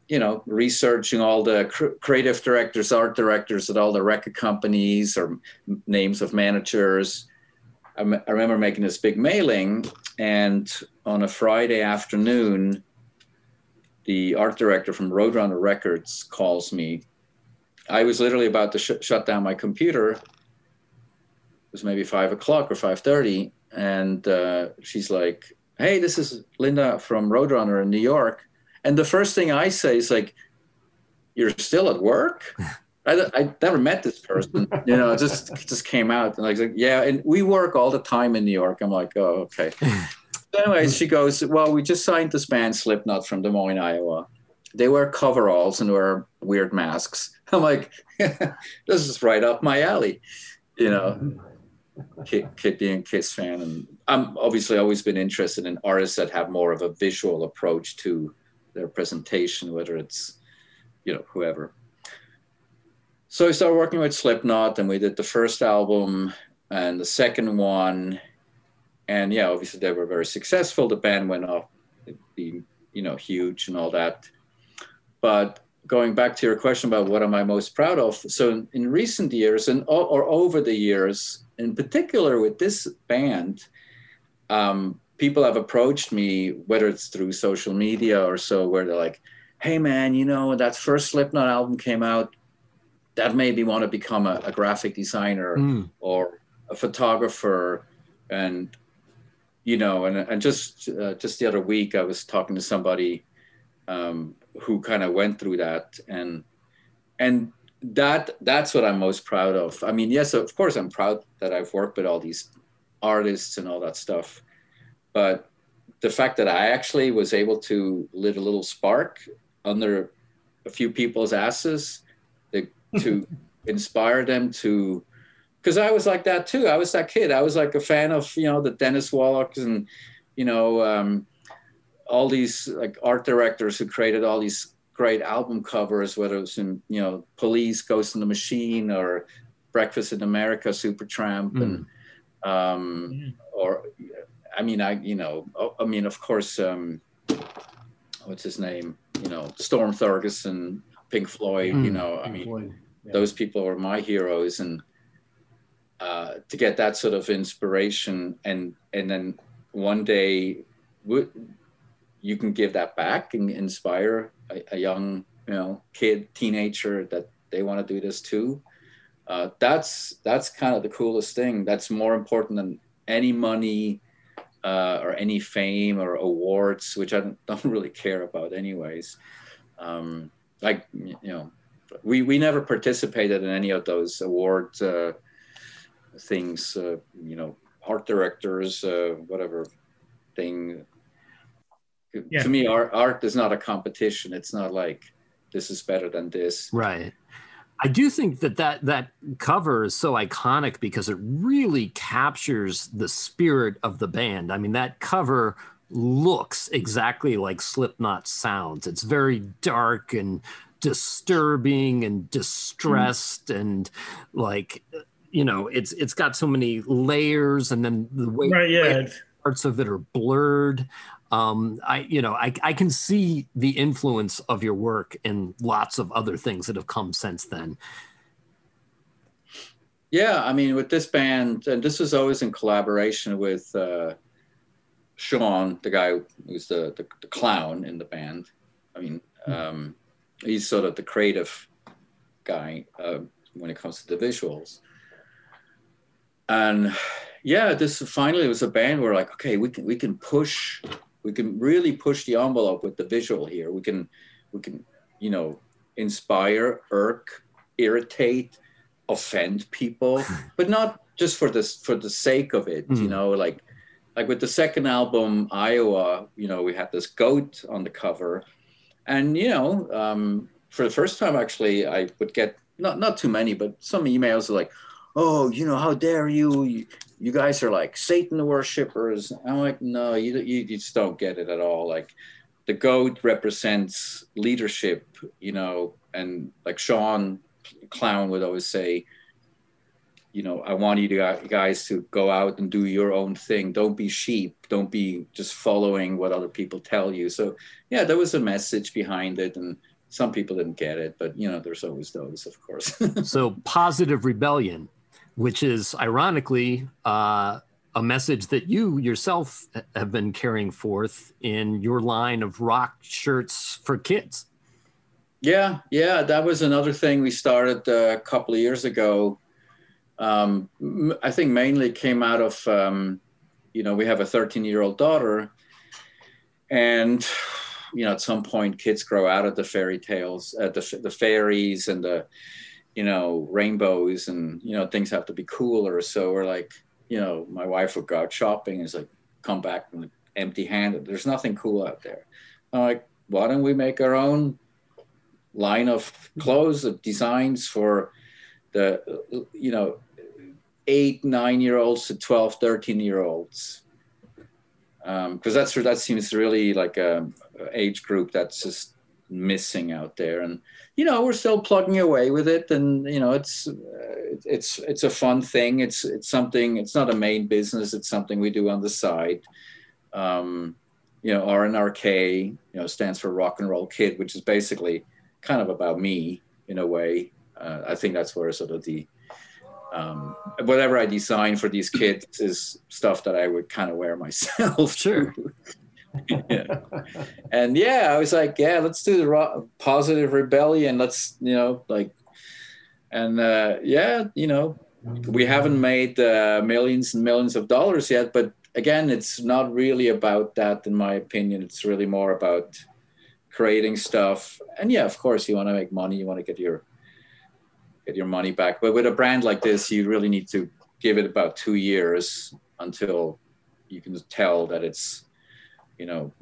You know, researching all the cr- creative directors, art directors at all the record companies or m- names of managers. I, m- I remember making this big mailing, and on a Friday afternoon, the art director from Roadrunner Records calls me. I was literally about to sh- shut down my computer was maybe five o'clock or five thirty, and uh, she's like, "Hey, this is Linda from Roadrunner in New York, And the first thing I say is like, "You're still at work." I, I never met this person, you know, just just came out and I was like, yeah, and we work all the time in New York. I'm like, oh, okay. so anyways, she goes, well, we just signed this band Slipknot from Des Moines, Iowa. They wear coveralls and wear weird masks. I'm like, this is right up my alley, you know. Kid, kid being Kiss fan, and I'm obviously always been interested in artists that have more of a visual approach to their presentation, whether it's you know whoever so I started working with Slipknot, and we did the first album and the second one, and yeah, obviously they were very successful. The band went off, being you know huge and all that. But going back to your question about what am I most proud of, so in, in recent years and or over the years, in particular with this band, um, people have approached me, whether it's through social media or so, where they're like, "Hey man, you know that first Slipknot album came out." that made me want to become a, a graphic designer mm. or a photographer and you know and, and just uh, just the other week i was talking to somebody um, who kind of went through that and and that that's what i'm most proud of i mean yes of course i'm proud that i've worked with all these artists and all that stuff but the fact that i actually was able to lit a little spark under a few people's asses to inspire them to because I was like that too. I was that kid. I was like a fan of you know the Dennis Wolochs and you know um, all these like art directors who created all these great album covers, whether it's in you know Police, Ghost in the Machine, or Breakfast in America, Supertramp, mm. and um, yeah. or I mean I you know I mean of course um, what's his name you know Storm Thorgerson Pink Floyd, mm, you know, I mean, yeah. those people are my heroes, and uh, to get that sort of inspiration, and and then one day, you can give that back and inspire a, a young, you know, kid, teenager that they want to do this too. Uh, that's that's kind of the coolest thing. That's more important than any money uh, or any fame or awards, which I don't, don't really care about, anyways. Um, like you know we we never participated in any of those award uh, things uh, you know art directors uh, whatever thing yeah. to me art art is not a competition it's not like this is better than this right I do think that, that that cover is so iconic because it really captures the spirit of the band. I mean, that cover looks exactly like Slipknot sounds. It's very dark and disturbing and distressed mm. and like you know it's it's got so many layers and then the way, right, yeah. way parts of it are blurred um i you know I, I can see the influence of your work in lots of other things that have come since then yeah i mean with this band and this was always in collaboration with uh Shawn, the guy who's the, the, the clown in the band. I mean, hmm. um, he's sort of the creative guy uh, when it comes to the visuals. And yeah, this finally was a band where like, okay, we can we can push, we can really push the envelope with the visual here. We can we can you know inspire, irk, irritate, offend people, but not just for this for the sake of it. Mm. You hmm. know, like like with the second album iowa you know we had this goat on the cover and you know um, for the first time actually i would get not not too many but some emails like oh you know how dare you you, guys are like satan worshippers i'm like no you, you, you just don't get it at all like the goat represents leadership you know and like shawn clown would always say you know, I want you guys to go out and do your own thing. Don't be sheep. Don't be just following what other people tell you. So, yeah, there was a message behind it, and some people didn't get it, but you know, there's always those, of course. so, positive rebellion, which is ironically uh, a message that you yourself have been carrying forth in your line of rock shirts for kids. Yeah, yeah, that was another thing we started uh, a couple of years ago um, I think mainly came out of, um, you know, we have a 13 year old daughter. And you know, at some point, kids grow out of the fairy tales, uh, the the fairies and the, you know, rainbows, and you know, things have to be cooler. So we're like, you know, my wife would go out shopping and it's like, come back empty handed. There's nothing cool out there. I'm like, why don't we make our own line of clothes, of designs for the, you know, eight, nine year olds to 12, 13 year olds. Because um, that's that seems really like a age group that's just missing out there, and you know we're still plugging away with it, and you know it's uh, it's it's a fun thing. It's it's something. It's not a main business. It's something we do on the side. Um, you know, RNRK, you know, stands for Rock and Roll Kid, which is basically kind of about me in a way. Uh, I think that's where sort of the um, whatever I design for these kids is stuff that I would kind of wear myself. Sure. Yeah. And yeah, I was like, yeah, let's do the ro- positive rebellion. Let's, you know, like, and uh, yeah, you know, we haven't made uh, millions and millions of dollars yet, but again, it's not really about that, in my opinion. It's really more about creating stuff. And yeah, of course, you want to make money. You want to get your get your money back. But with a brand like this, you really need to give it about two years until you can tell that it's, you know,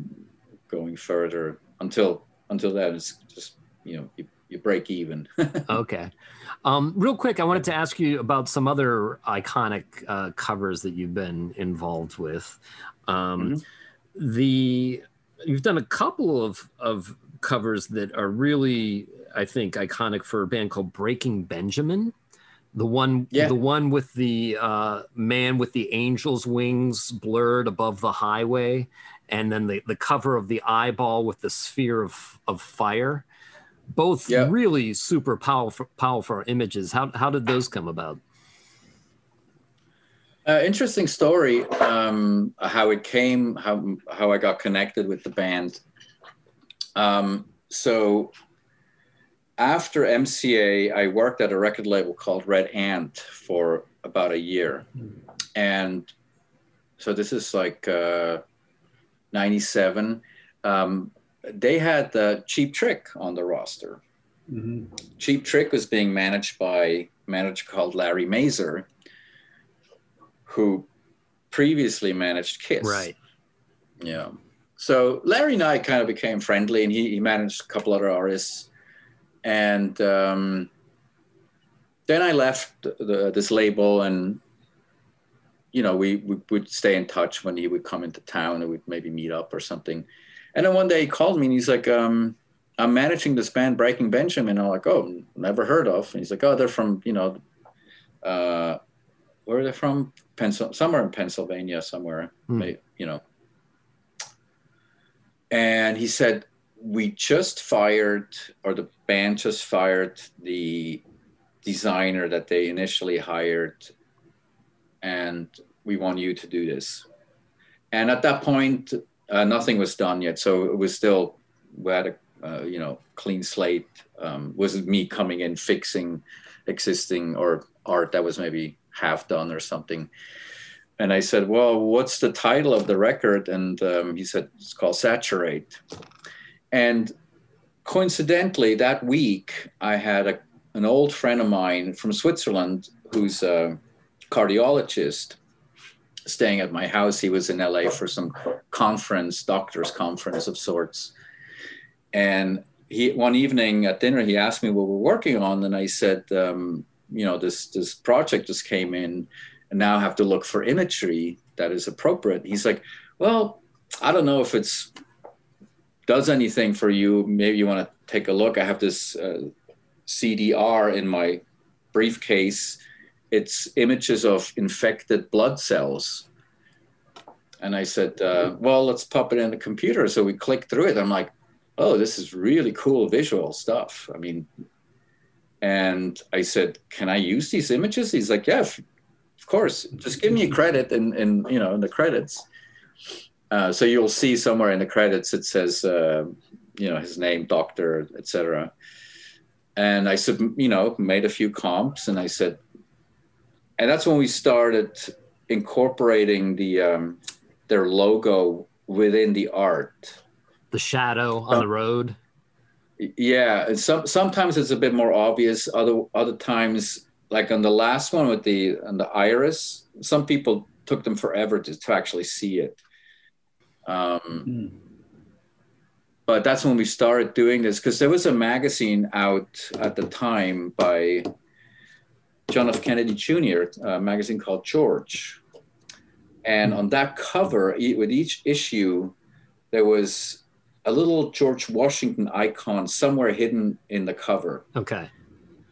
going further. Until until then, it's just you know you, you break even. okay. Um, real quick, I wanted to ask you about some other iconic uh, covers that you've been involved with. Um, mm-hmm. The you've done a couple of of covers that are really, I think, iconic for a band called Breaking Benjamin. The one, yeah. the one with the uh, man with the angel's wings blurred above the highway, and then the, the cover of the eyeball with the sphere of, of fire. Both yeah. really super powerful powerful images. How, how did those come about? Uh, interesting story um, how it came how how i got connected with the band. Um, so after mca i worked at a record label called red ant for about a year. And so this is like uh, 97 um, they had the Cheap Trick on the roster. Mm-hmm. Cheap Trick was being managed by a manager called Larry Mazer, who previously managed Kiss. Right. Yeah. So Larry and I kind of became friendly, and he, he managed a couple other artists. And um, then I left the, this label, and you know, we, we would stay in touch when he would come into town, and we'd maybe meet up or something. And then one day he called me and he's like, um, I'm managing this band Breaking Benjamin. And I'm like, oh, never heard of. And he's like, oh, they're from, you know, uh, where are they from? Pencil, somewhere in Pennsylvania, somewhere, hmm. they, you know. And he said, we just fired, or the band just fired the designer that they initially hired, and we want you to do this. And at that point, uh, nothing was done yet, so it was still we had a uh, you know clean slate. Um, was me coming in fixing existing or art that was maybe half done or something? And I said, "Well, what's the title of the record?" And um, he said, "It's called Saturate." And coincidentally, that week I had a, an old friend of mine from Switzerland who's a cardiologist staying at my house. He was in LA for some conference, doctor's conference of sorts. And he one evening at dinner, he asked me what we're working on, and I said, um, you know, this this project just came in, and now I have to look for imagery that is appropriate. He's like, well, I don't know if it's does anything for you. Maybe you want to take a look. I have this uh, CDR in my briefcase it's images of infected blood cells. And I said, uh, well, let's pop it in the computer. So we clicked through it. I'm like, oh, this is really cool visual stuff. I mean, and I said, can I use these images? He's like, yeah, of course. Just give me credit and, and you know, in the credits. Uh, so you'll see somewhere in the credits, it says, uh, you know, his name, doctor, etc. And I said, you know, made a few comps and I said, and that's when we started incorporating the um, their logo within the art. the shadow on the road. Yeah, and some sometimes it's a bit more obvious. Other other times, like on the last one with the on the iris, some people took them forever to, to actually see it. Um, Hmm. but that's when we started doing this because there was a magazine out at the time by John F. Kennedy Jr., a magazine called George. And on that cover, with each issue, there was a little George Washington icon somewhere hidden in the cover. Okay.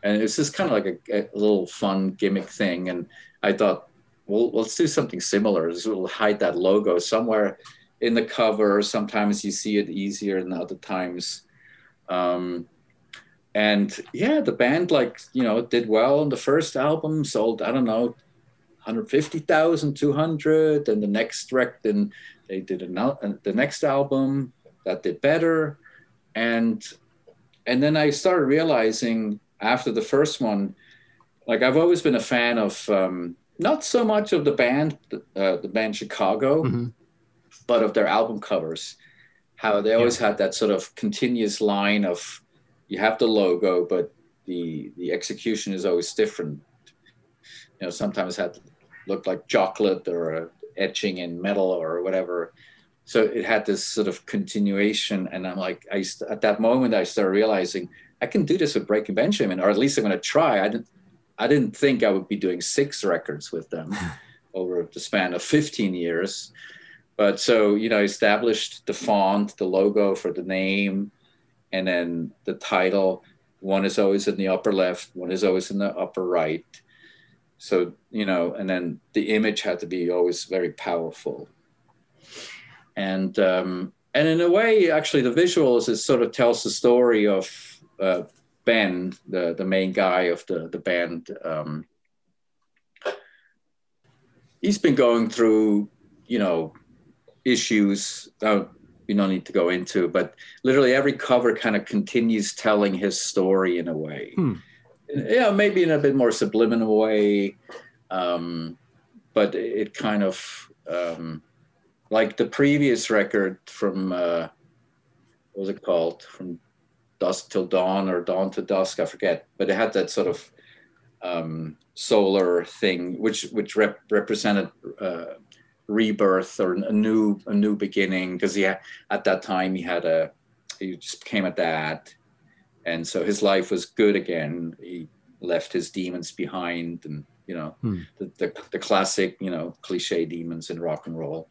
And it was just kind of like a, a little fun gimmick thing. And I thought, well, let's do something similar. Just we'll hide that logo somewhere in the cover. Sometimes you see it easier than other times. Um, and yeah, the band like you know did well on the first album, sold I don't know, 150,000, 200, and the next record then they did another, the next album that did better, and and then I started realizing after the first one, like I've always been a fan of um, not so much of the band, uh, the band Chicago, Mhm. but of their album covers. How they always had that sort of continuous line of you have the logo, but the the execution is always different. You know, sometimes had looked like chocolate or etching in metal or whatever. So it had this sort of continuation, and I'm like, I st- at that moment I started realizing I can do this with Breaking Benjamin, or at least I'm going to try. I didn't, I didn't think I would be doing six records with them over the span of 15 years. But so you know, established the font, the logo for the name, and then the title. One is always in the upper left, one is always in the upper right. So you know, and then the image had to be always very powerful. And um, and in a way, actually, the visuals it sort of tells the story of uh, Ben, the the main guy of the the band. Um, he's been going through, you know, issues. Uh, we don't need to go into, but literally every cover kind of continues telling his story in a way. Hmm. Yeah, maybe in a bit more subliminal way, um, but it kind of um, like the previous record from uh, what was it called? From dusk till dawn or dawn to dusk, I forget. But it had that sort of um, solar thing, which which rep- represented uh, rebirth or a new a new beginning. Because he had, at that time he had a he just became a dad, and so his life was good again. He left his demons behind, and you know Hmm. the, the the classic you know cliche demons in rock and roll.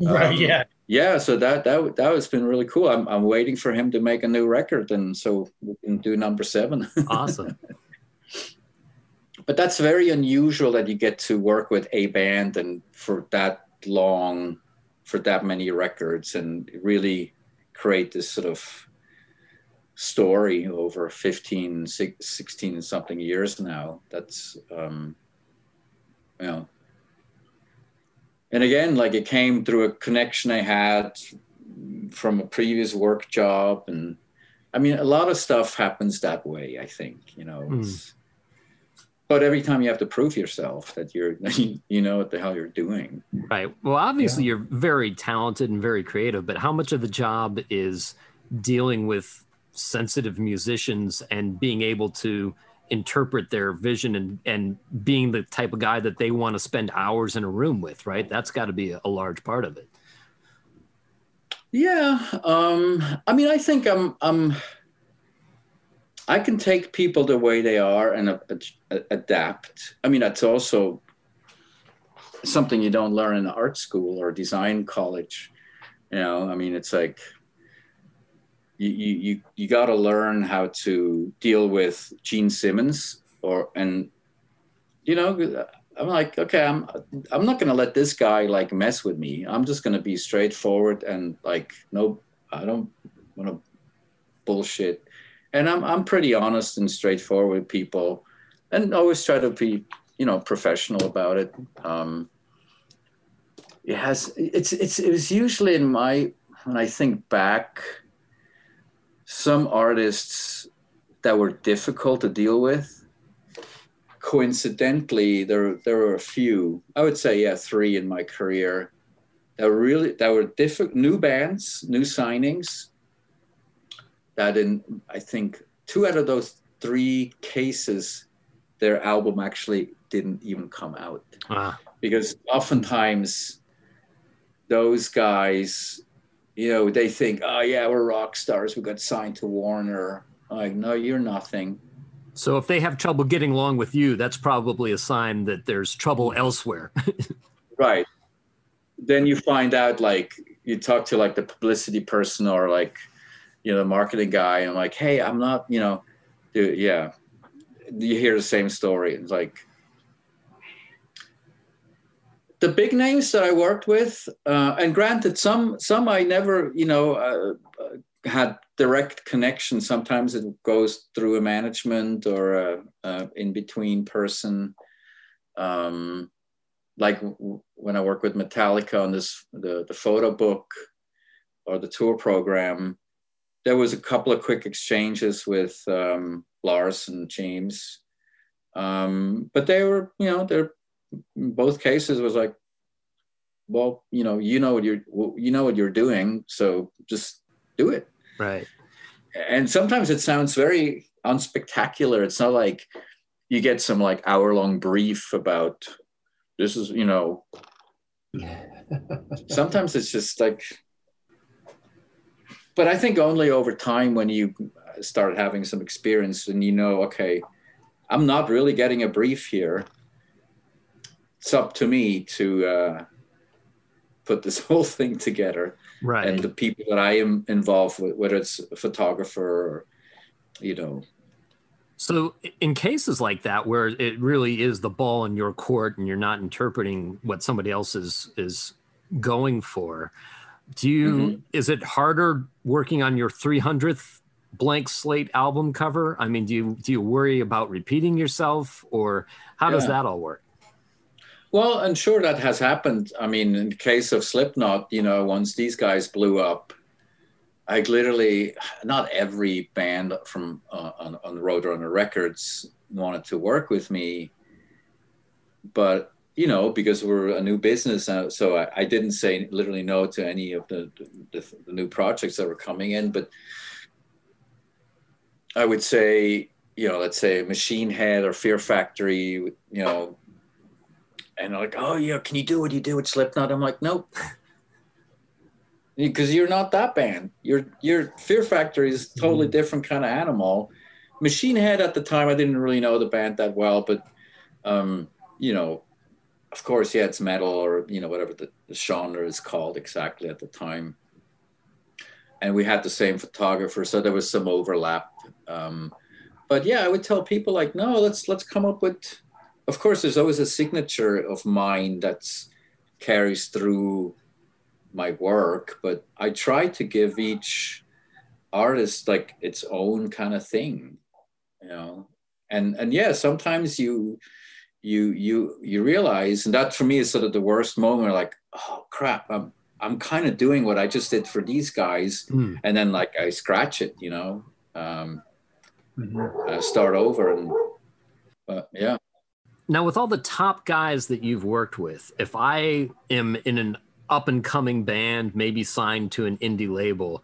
Right. Um, yeah. yeah so that that that has been really cool i'm, I'm waiting for him to make a new record and so we can do number seven Awesome. But that's very unusual that you get to work with a band and for that long for that many records and really create this sort of story over 15 16 something years now that's um you know and again like it came through a connection i had from a previous work job and i mean a lot of stuff happens that way i think you know Hmm. But every time you have to prove yourself that you're you know what the hell you're doing Right. Well, obviously, you're very talented and very creative, but how much of the job is dealing with sensitive musicians and being able to interpret their vision and, and being the type of guy that they want to spend hours in a room with, right? That's got to be a, a large part of it. Yeah, um, I mean, I think I'm, I'm, I can take people the way they are and adapt. I mean, that's also something you don't learn in art school or design college. You know, I mean, it's like you you you, you got to learn how to deal with Gene Simmons or and you know. I'm like, okay, I'm I'm not gonna let this guy like mess with me. I'm just gonna be straightforward and like, no, I don't want to bullshit. And I'm I'm pretty honest and straightforward with people, and always try to be, you know, professional about it. Um, it has it's it's it was usually in my when I think back, some artists that were difficult to deal with coincidentally there there were a few i would say yeah three in my career that were really that were different new bands, new signings. That in I think two out of those three cases, their album actually didn't even come out Ah, because oftentimes those guys, you know, they think, oh yeah, we're rock stars. We got signed to Warner. I'm like, no, you're nothing. so if they have trouble getting along with you, that's probably a sign that there's trouble elsewhere. Right. Then you find out like you talk to like the publicity person or like, you know, the marketing guy and I'm like, hey, I'm not, you know, dude, yeah. You hear the same story. It's like the big names that I worked with, uh, and granted, some some I never, you know, uh, uh, had direct connection. Sometimes it goes through a management or a, a in between person. Um, like when I work with Metallica on this the the photo book or the tour program, there was a couple of quick exchanges with um, Lars and James, um, but they were you know they're in both cases was like, well you know you know what you're you know what you're doing, so just do it. right. And sometimes it sounds very unspectacular. It's not like you get some like hour long brief about this is you know sometimes it's just like but i think only over time when you start having some experience and you know okay i'm not really getting a brief here. It's up to me to uh, put this whole thing together. Right. and the people that i am involved with whether it's a photographer or you know. So, in cases like that, where it really is the ball in your court and you're not interpreting what somebody else is is going for, do you Mm-hmm. is it harder working on your 300th blank slate album cover? I mean, do you do you worry about repeating yourself, or how does that all work? Well, and sure that has happened. I mean, in the case of Slipknot, you know, once these guys blew up, I literally not every band from uh, on on Roadrunner Records wanted to work with me, but you know, because we're a new business, uh, so I, I didn't say literally no to any of the, the the new projects that were coming in. But I would say, you know, let's say Machine Head or Fear Factory, you know, and they're like, oh yeah, can you do what you do with Slipknot? I'm like, nope. Because you're not that band. Your your Fear Factory is a totally different kind of animal. Machine Head at the time, I didn't really know the band that well, but um, you know, of course, yeah, it's metal or you know whatever the, the genre is called exactly at the time. And we had the same photographer, so there was some overlap. Um, but yeah, I would tell people like, no, let's let's come up with of course there's always a signature of mine that's carries through my work but i try to give each artist like its own kind of thing you know and and yeah sometimes you you you you realize and that for me is sort of the worst moment like oh crap i'm i'm kind of doing what i just did for these guys Hmm. and then like i scratch it you know um Mhm. I start over and but yeah Now, with all the top guys that you've worked with, if I am in an up and coming band, maybe signed to an indie label,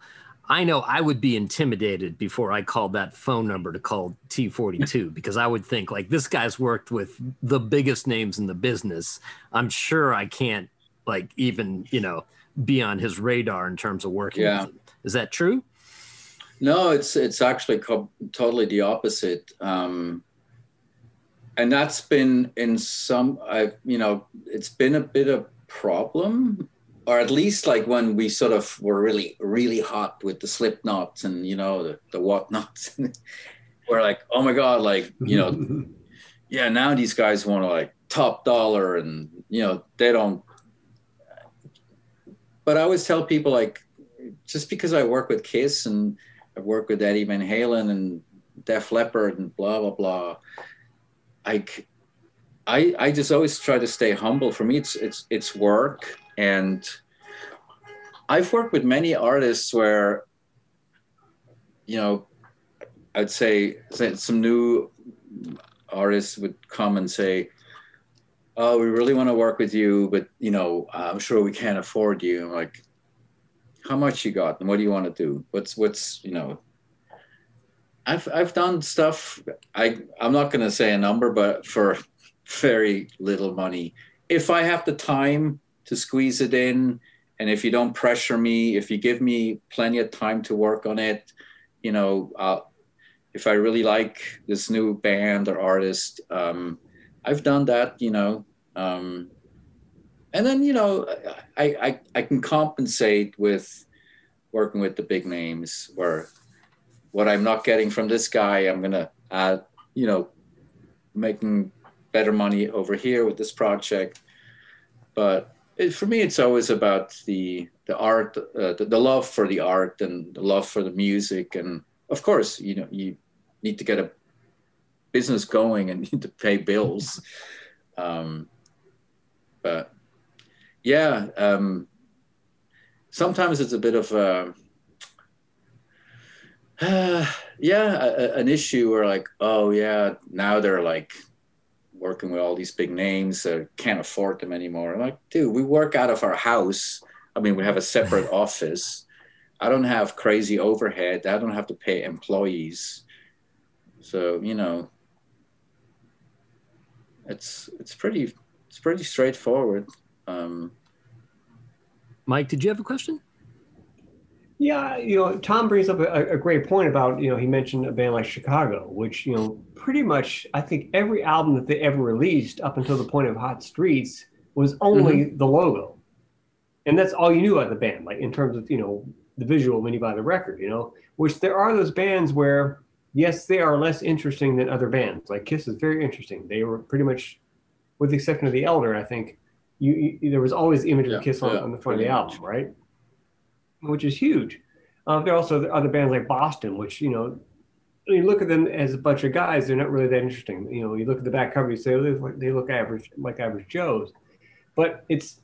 I know I would be intimidated before I called that phone number to call T42 because I would think, like, this guy's worked with the biggest names in the business. I'm sure I can't, like, even, you know, be on his radar in terms of working Yeah. with him. Is that true? No, it's it's actually co- totally the opposite, um, and that's been in some. I you know it's been a bit of problem, or at least like when we sort of were really really hot with the Slipknots and you know the the whatnots. we're like, oh my god, like you know, yeah. Now these guys want to like top dollar, and you know they don't. But I always tell people like, just because I work with Kiss and I've worked with Eddie Van Halen and Def Leppard and blah blah blah. i i just always try to stay humble. For me, it's it's it's work, and I've worked with many artists where, you know, I'd say some new artists would come and say, oh, we really want to work with you, but you know, I'm sure we can't afford you. I'm like, how much you got, and what do you want to do? What's what's you know? I've I've done stuff. I I'm not going to say a number, but for very little money, if I have the time to squeeze it in, and if you don't pressure me, if you give me plenty of time to work on it, you know, if I really like this new band or artist, um, I've done that, you know, um, and then you know I, I I can compensate with working with the big names where what I'm not getting from this guy I'm gonna add you know making better money over here with this project. But it, for me it's always about the the art uh, the, the love for the art and the love for the music. And of course you know you need to get a business going and need to pay bills. Um, but yeah, um, sometimes it's a bit of a, uh, yeah, a, an issue where like, oh yeah, now they're like working with all these big names, uh, can't afford them anymore. I'm like, dude, we work out of our house. I mean, we have a separate office. I don't have crazy overhead. I don't have to pay employees. So you know, it's it's pretty it's pretty straightforward. Um, Mike, did you have a question? Yeah, you know, Tom brings up a, a, great point about, you know, he mentioned a band like Chicago, which, you know, pretty much I think every album that they ever released up until the point of Hot Streets was only mm-hmm. the logo. And that's all you knew about the band, like in terms of, you know, the visual when you buy the record, you know, which there are those bands where, yes, they are less interesting than other bands. Like Kiss is very interesting. They were pretty much with the exception of the Elder, I think you, you there was always the image of Kiss on, yeah, on, the front of the album, right? Which is huge. Uh, there are also other bands like Boston, which you know, you look at them as a bunch of guys, they're not really that interesting. You know, you look at the back cover, you say oh, they, look, they look average, like average Joes. But it's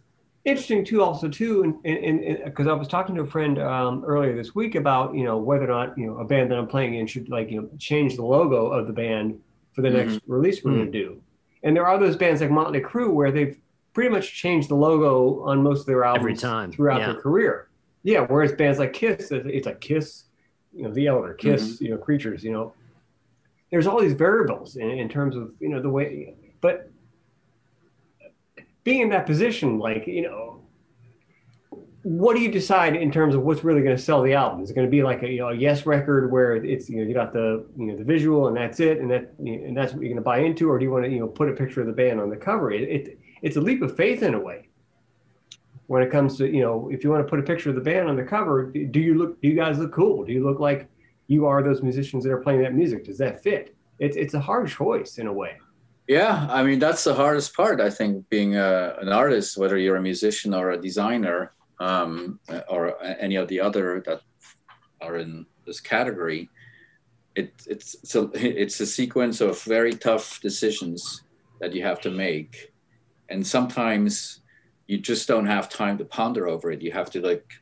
interesting too, also too, and because I was talking to a friend um, earlier this week about you know whether or not you know a band that I'm playing in should like you know change the logo of the band for the mm-hmm. next release we're mm-hmm. going to do. And there are those bands like Motley Crue where they've pretty much changed the logo on most of their albums every time throughout yeah. their career. Yeah, whereas bands like Kiss, it's like Kiss, you know, The Elder, Kiss, mm-hmm. you know, Creatures, you know. There's all these variables in, in terms of you know the way, but being in that position, like you know, what do you decide in terms of what's really going to sell the album? Is it going to be like a, you know, a yes record where it's you know you got the you know the visual and that's it and that and that's what you're going to buy into, or do you want to you know put a picture of the band on the cover? It, it it's a leap of faith in a way. When it comes to you know if you want to put a picture of the band on the cover, do you look do you guys look cool? Do you look like you are those musicians that are playing that music? Does that fit? It's it's a hard choice in a way. Yeah, I mean that's the hardest part. I think being a, an artist, whether you're a musician or a designer um, or any of the other that are in this category, it, it's it's a, it's a sequence of very tough decisions that you have to make, and sometimes you just don't have time to ponder over it. You have to like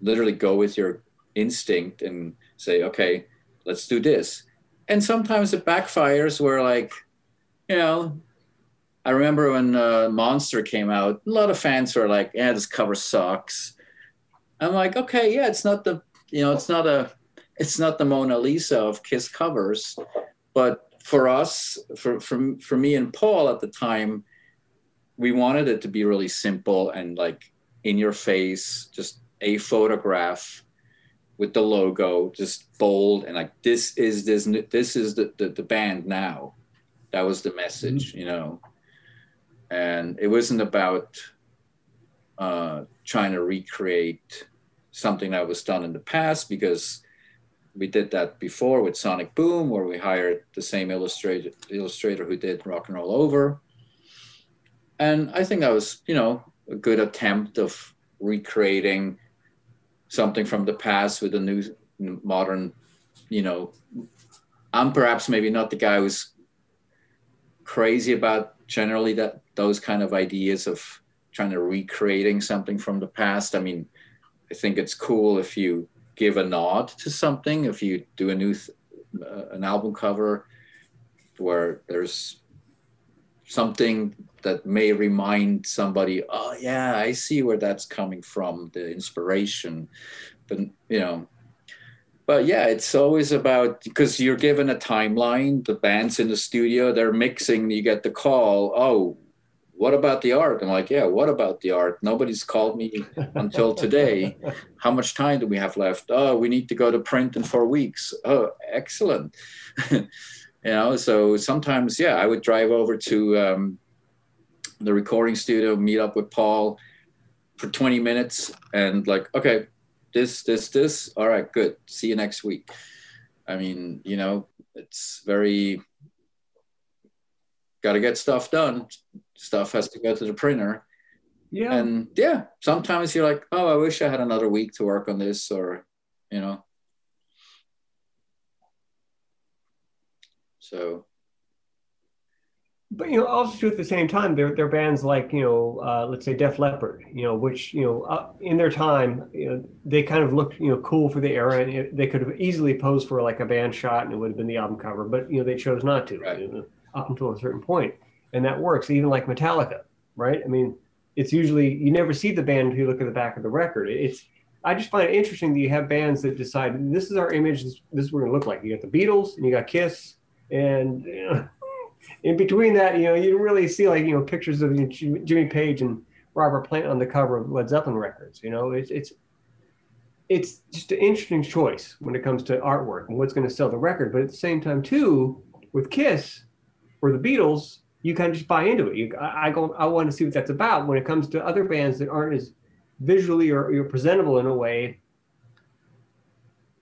literally go with your instinct and say, okay, let's do this. And sometimes it backfires where like, you know, I remember when uh, Monster came out, a lot of fans were like, "Yeah, this cover sucks." I'm like, "Okay, yeah, it's not the you know, it's not a, it's not the Mona Lisa of Kiss covers, but for us, for for for me and Paul at the time, we wanted it to be really simple and like in your face, just a photograph with the logo, just bold and like this is this this is the the, the band now. That was the message, mm-hmm. you know and it wasn't about uh, trying to recreate something that was done in the past because we did that before with Sonic Boom, where we hired the same illustrator illustrator who did Rock and Roll Over, and I think that was you know a good attempt of recreating something from the past with a new modern, you know. I'm perhaps maybe not the guy who's crazy about generally that those kind of ideas of trying to recreating something from the past. I mean, I think it's cool if you give a nod to something, if you do a new th- uh, an album cover where there's something that may remind somebody, oh yeah, I see where that's coming from, the inspiration. But you know, but yeah, it's always about because you're given a timeline. The band's in the studio, they're mixing. You get the call. Oh, what about the art? I'm like, yeah, what about the art? Nobody's called me until today. How much time do we have left? Oh, we need to go to print in four weeks. Oh, excellent. you know, so sometimes, yeah, I would drive over to um, the recording studio, meet up with Paul for 20 minutes, and like, okay, this, this, this. All right, good. See you next week. I mean, you know, it's very got to get stuff done. Stuff has to go to the printer. Yeah. And yeah, sometimes you're like, oh, I wish I had another week to work on this, or, you know. So. But you know, also at the same time, there there are bands like you know, uh, let's say Def Leppard, you know, which you know, uh, in their time, you know, they kind of looked you know cool for the era, and it, they could have easily posed for like a band shot, and it would have been the album cover, but you know, they chose not to. Right. You know? up until a certain point, and that works. Even like Metallica, right? I mean, it's usually you never see the band until you look at the back of the record. It's I just find it interesting that you have bands that decide this is our image. This, this is what we're gonna look like. You got the Beatles and you got Kiss, and you know, in between that, you know, you really see like you know pictures of Jimmy Page and Robert Plant on the cover of Led Zeppelin records. You know, it's it's it's just an interesting choice when it comes to artwork and what's going to sell the record. But at the same time, too, with Kiss, or the Beatles, you kind of just buy into it. You, I, I go, I want to see what that's about. When it comes to other bands that aren't as visually or, or presentable in a way,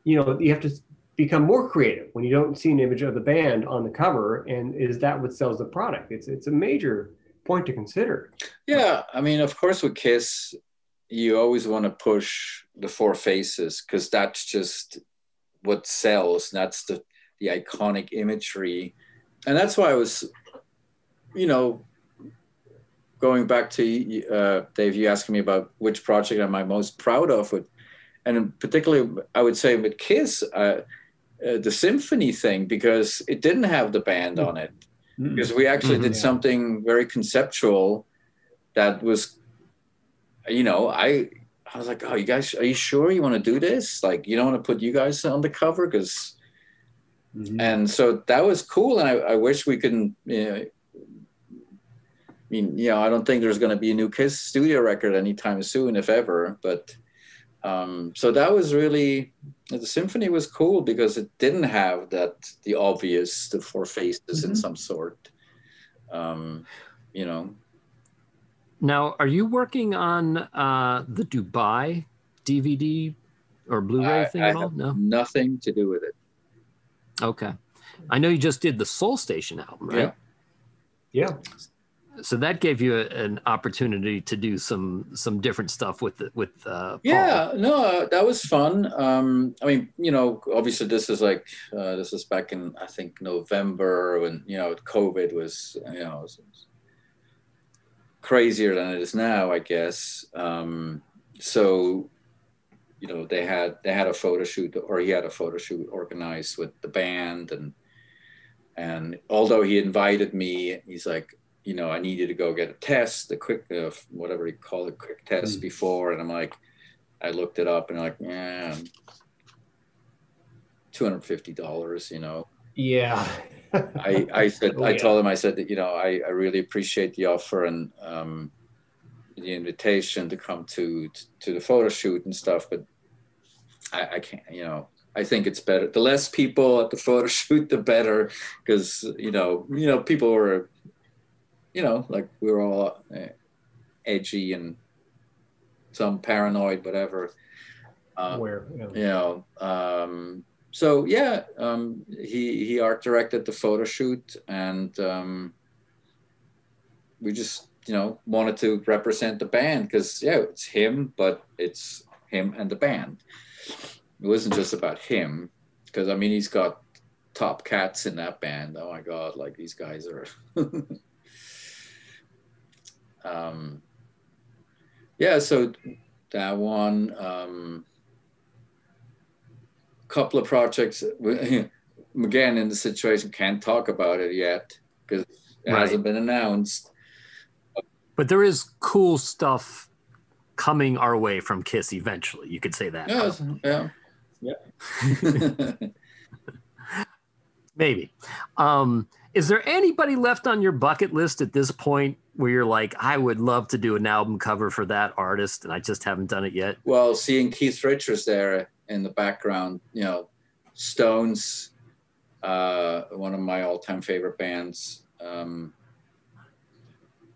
you know, you have to become more creative when you don't see an image of the band on the cover. And is that what sells the product? It's it's a major point to consider. Yeah, I mean, of course, with Kiss, you always want to push the four faces because that's just what sells. That's the the iconic imagery and that's why I was, you know, going back to uh, Dave, you asking me about which project am I most proud of, with, and particularly I would say with Kiss, uh, uh, the symphony thing because it didn't have the band on it mm. because we actually mm-hmm, did yeah. something very conceptual that was, you know, I. I was like, "Oh, you guys, are you sure you want to do this? Like, you don't want to put you guys on the cover because Mm-hmm. And so that was cool. And I, I wish we could, you know, I mean, you know, I don't think there's going to be a new Kiss studio record anytime soon, if ever. But um, so that was really the symphony was cool because it didn't have that the obvious the four faces mm-hmm. in some sort. Um, you know. Now, are you working on uh, the Dubai DVD or Blu-ray I, thing I at all? No, nothing to do with it. Okay. I know you just did the Soul Station album, right? Yeah. yeah. So that gave you a, an opportunity to do some some different stuff with with uh, yeah no uh, that was fun. Um, I mean you know obviously this is like uh, this is back in I think November when you know COVID was you know was crazier than it is now I guess. Um, so you know they had they had a photo shoot or he had a photo shoot organized with the band and and although he invited me he's like you know i needed to go get a test the quick uh, whatever he called it quick test mm. before and i'm like i looked it up and I'm like yeah $250 you know yeah i i said oh, i told him i said that you know i i really appreciate the offer and um the invitation to come to to the photo shoot and stuff but I, I can't, you know, I think it's better. The less people at the photo shoot, the better, because you know, you know, people were, you know, like we were all uh, edgy and some paranoid, whatever. Um, Where you know, you know um, so yeah, um, he he art directed the photo shoot, and um, we just you know wanted to represent the band because yeah, it's him, but it's him and the band it wasn't just about him because I mean he's got top cats in that band. Oh my god, like these guys are. um, yeah, so that one. Um, couple of projects again in the situation can't talk about it yet because it right. hasn't been announced but there is cool stuff coming our way from Kiss eventually. You could say that. Yeah, yeah, yeah. Maybe. Um, is there anybody left on your bucket list at this point where you're like, I would love to do an album cover for that artist, and I just haven't done it yet? Well, seeing Keith Richards there in the background, you know, Stones, uh, one of my all-time favorite bands. Um,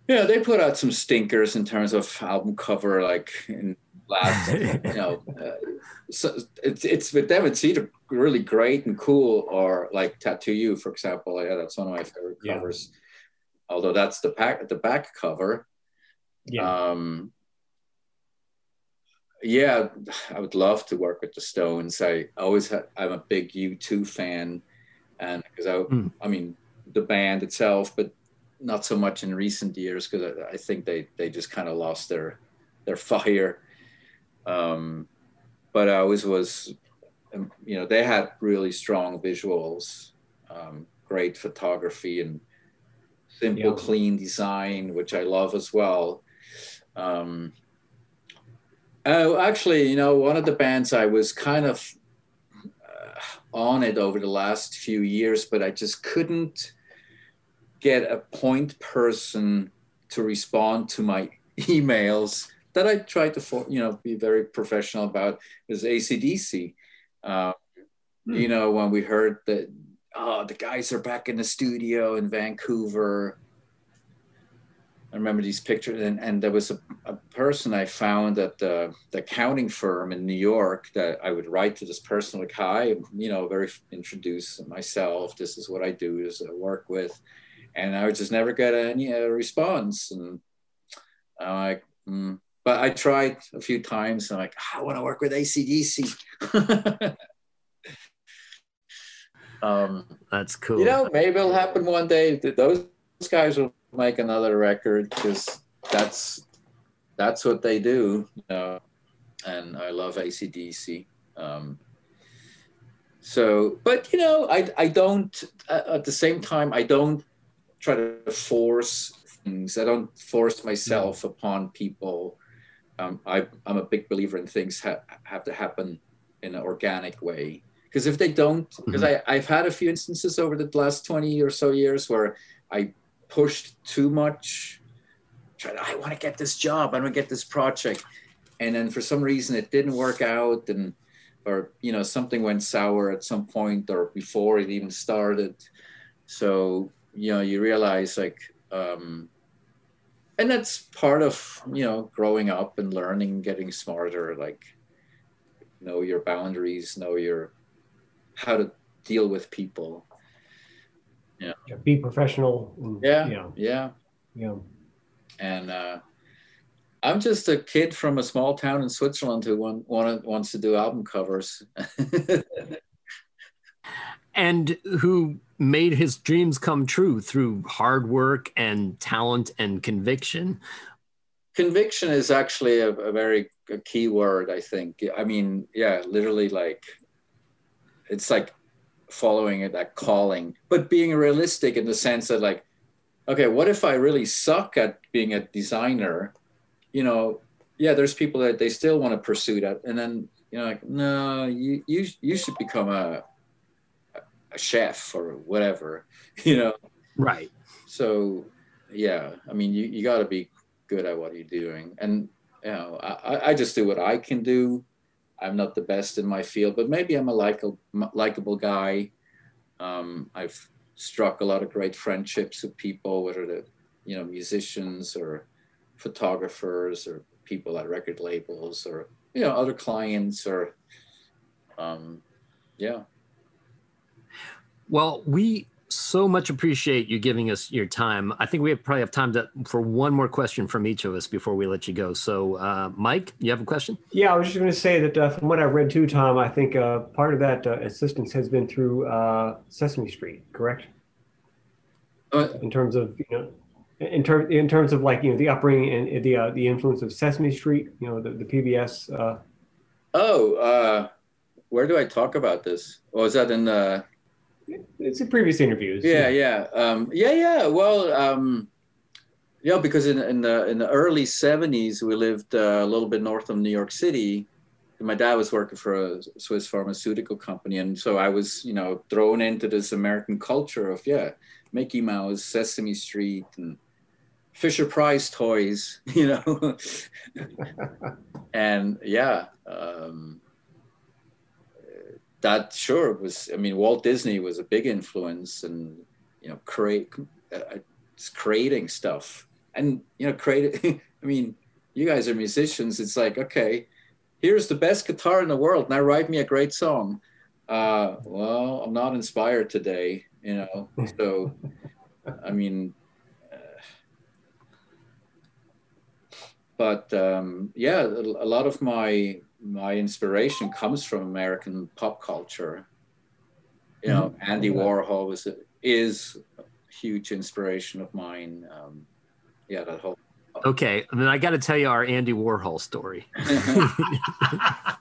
yeah, they put out some stinkers in terms of album cover, like in last, you know, uh, so it's it's with them. It's either really great and cool, or like Tattoo You, for example. Yeah, that's one of my favorite Yeah. Although that's the back the back cover. Yeah. Um, yeah, I would love to work with the Stones. I always ha- I'm a big U2 fan, and because I, Hmm. I mean, the band itself, but not so much in recent years because I, I think they they just kind of lost their their fire. Um, but I always was, um, you know, they had really strong visuals, um, great photography, and simple, Yeah. clean design, which I love as well. Um, oh, actually, you know, one of the bands I was kind of uh, on it over the last few years, but I just couldn't get a point person to respond to my emails that I tried to, you know, be very professional about is ACDC. Uh, Hmm. You know, when we heard that, oh, the guys are back in the studio in Vancouver. I remember these pictures, and, and there was a, a person I found at the, the accounting firm in New York that I would write to this person like, "Hi, you know, very introduce myself. This is what I do. Is I work with," and I would just never get any uh, response. And I'm like, mm. but I tried a few times. And I'm like, I want to work with ACDC. um, That's cool. you know, maybe it'll happen one day. Those guys will make another record because that's that's what they do. You know? And I love ACDC. Um, so, but you know, I I don't uh, at the same time I don't try to force things. I don't force myself upon people. Um, I, I'm a big believer in things ha- have to happen in an organic way because if they don't because I, i've had a few instances over the last 20 or so years where i pushed too much tried i want to get this job i want to get this project and then for some reason it didn't work out and or you know something went sour at some point or before it even started. So you know you realize like um and that's part of you know growing up and learning getting smarter like know your boundaries know your how to deal with people yeah. Be professional. and- yeah Yeah. yeah Yeah. and uh i'm just a kid from a small town in switzerland who want, want, wants to do album covers and who made his dreams come true through hard work and talent and conviction. conviction is actually a, a very a key word i think i mean yeah literally like it's like following it that calling but being realistic in the sense that like okay what if i really suck at being a designer you know yeah there's people that they still want to pursue that and then you know like no you you, you should become a a chef or whatever you know Right. so yeah i mean you, you got to be good at what you're doing and you know I, I just do what i can do i'm not the best in my field but maybe i'm a likable likable guy. Um, i've struck a lot of great friendships with people whether they're you know musicians or photographers or people at record labels or you know other clients or um, yeah. Well, we so much appreciate you giving us your time. I think we have probably have time to, for one more question from each of us before we let you go. So, uh, Mike, you have a question? Yeah, I was just going to say that uh, from what I read too, Tom, I think uh, part of that uh, assistance has been through uh, Sesame Street, correct? Uh, In terms of you know, in terms in terms of like you know the upbringing and the uh, the influence of Sesame Street, you know the the PBS. Uh, oh uh, where do i talk about this was that in the it's in previous interviews. yeah yeah um, yeah yeah well um, Yeah, because in, in the in the early '70s, we lived uh, a little bit north of New York City. My dad was working for a Swiss pharmaceutical company, and so I was, you know, thrown into this American culture of yeah, Mickey Mouse, Sesame Street, and Fisher Price toys, you know. and yeah, um, that sure was. I mean, Walt Disney was a big influence, and you know, create uh, creating stuff, and you know, create. I mean, you guys are musicians. It's like okay, here's the best guitar in the world. Now write me a great song. Uh, well, I'm not inspired today, you know. So, I mean, but um, yeah, a lot of my my inspiration comes from American pop culture. You know, mm-hmm. Andy Warhol was a, is a huge inspiration of mine. Um, yeah, that whole. Okay, then I got to tell you our Andy Warhol story.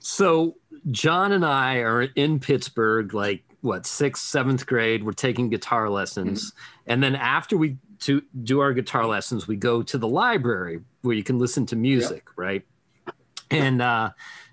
so John and I are in Pittsburgh, like what sixth, seventh grade. We're taking guitar lessons, mm-hmm. and then after we to do our guitar lessons, we go to the library where you can listen to music, yep. right? And uh,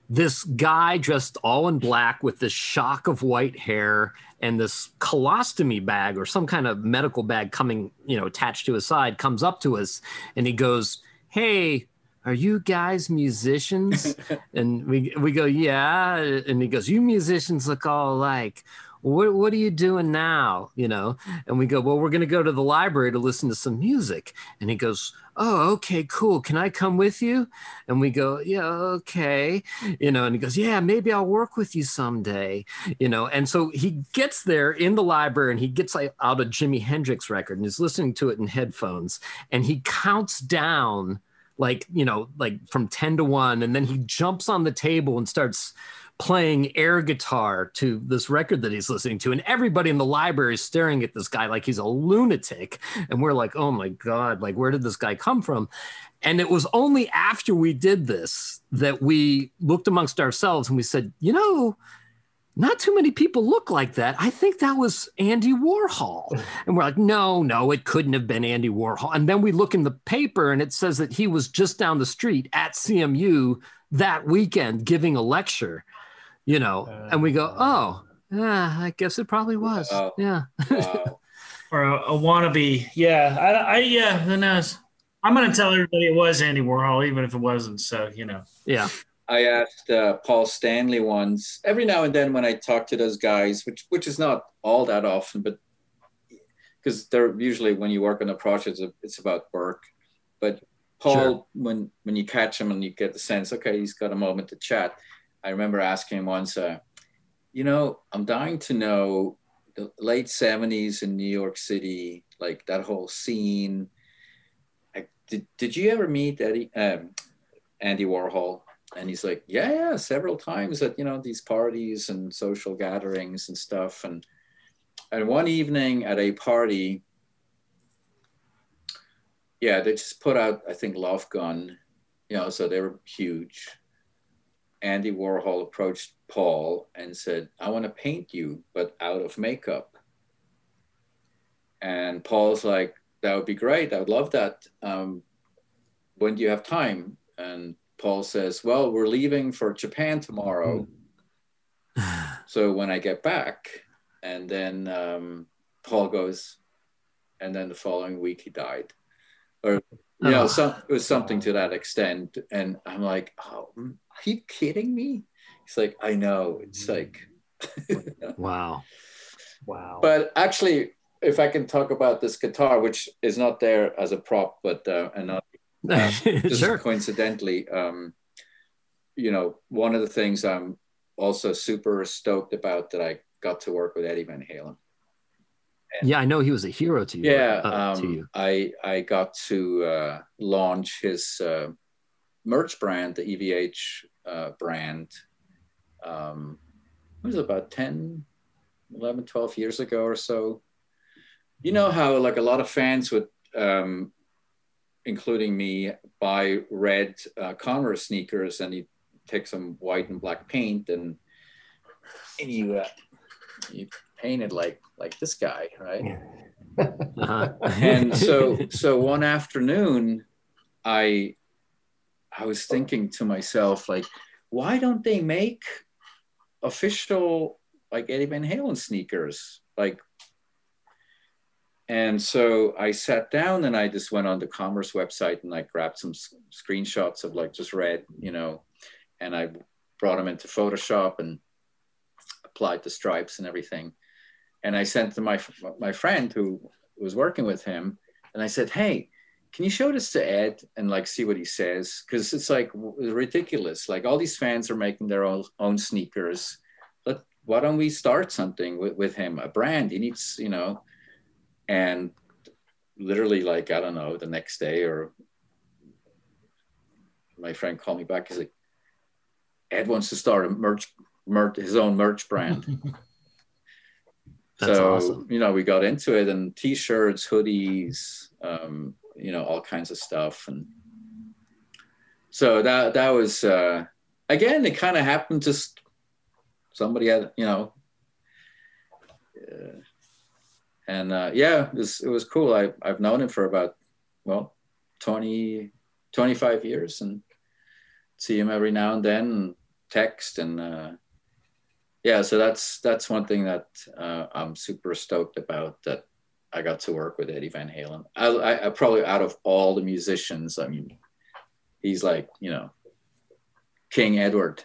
this guy dressed all in black with this shock of white hair and this colostomy bag or some kind of medical bag coming, you know, attached to his side comes up to us and he goes, Hey, are you guys musicians? and we, we go, Yeah. And he goes, You musicians look all alike what, what are you doing now? You know, and we go, well, we're going to go to the library to listen to some music. And he goes, oh, okay, cool. Can I come with you? And we go, yeah, okay. You know, and he goes, yeah, maybe I'll work with you someday. You know, and so he gets there in the library and he gets out a Jimi Hendrix record and is listening to it in headphones. And he counts down like, you know, like from 10 to 1. And then he jumps on the table and starts playing air guitar to this record that he's listening to and everybody in the library is staring at this guy like he's a lunatic and we're like oh my god like where did this guy come from and it was only after we did this that we looked amongst ourselves and we said you know not too many people look like that. I think that was Andy Warhol. And we're like, no, no, it couldn't have been Andy Warhol. And then we look in the paper and it says that he was just down the street at CMU that weekend giving a lecture you know, uh, and we go, oh, yeah, I guess it probably was. Wow. Yeah. Wow. or a, a, wannabe. Yeah. I, I, yeah, who knows? I'm going to tell everybody it was Andy Warhol, even if it wasn't. So, you know. Yeah. I asked uh, Paul Stanley once, every now and then when I talk to those guys, which which is not all that often, but because they're usually when you work on a project, it's about work. But Paul, sure. when when you catch him and you get the sense, okay, he's got a moment to chat, I remember asking him once, uh, you know, I'm dying to know the late 70s in New York City, like that whole scene. I, did, did you ever meet Eddie, um, Andy Warhol? And he's like, yeah, yeah, several times at, you know, these parties and social gatherings and stuff. And, and one evening at a party, yeah, they just put out, I think, Love Gun, you know, so they were huge Andy Warhol approached Paul and said, I want to paint you, but out of makeup. And Paul's like, that would be great. I would love that. Um, when do you have time? And Paul says, well, we're leaving for Japan tomorrow. so when I get back, and then um, Paul goes, and then the following week he died. Or you know, some, it was something to that extent. And I'm like, oh, mm, are you kidding me? He's like, I know. It's like, wow. Wow. But actually, if I can talk about this guitar, which is not there as a prop, but uh, and not uh, just sure. coincidentally, um, you know, one of the things I'm also super stoked about that I got to work with Eddie Van Halen. And yeah, I know he was a hero to you. Yeah, uh, um, to you. I I got to uh, launch his uh, merch brand, the EVH uh, brand. Um, it was about 10, 11, 12 years ago or so. You know how like a lot of fans would, um, including me, buy red uh, Converse sneakers and you take some white and black paint and and you uh, you painted like like this guy, right? uh-huh. and so so one afternoon, I I was thinking to myself like, why don't they make official like Eddie Van Halen sneakers? Like and so I sat down and I just went on the Converse website and I grabbed some screenshots of like just red, you know, and I brought them into Photoshop and applied the stripes and everything. And I sent to my my friend who was working with him, and I said, "Hey, can you show this to Ed and like see what he says? Because it's like ridiculous. Like all these fans are making their own own sneakers. But why don't we start something with, with him? A brand. He needs, you know." And literally, like, I don't know, the next day or my friend called me back. He's like, Ed wants to start a merch, merch his own merch brand. so, awesome. you know, we got into it and t shirts, hoodies, um, you know, all kinds of stuff. And so that, that was, uh, again, it kind of happened just somebody had, you know, uh, and uh, yeah, it was, it was cool. I, I've known him for about, well, 20, 25 years and see him every now and then and text. And uh, yeah, so that's, that's one thing that uh, I'm super stoked about that I got to work with Eddie Van Halen. I, I, I probably out of all the musicians, I mean, he's like, you know, King Edward.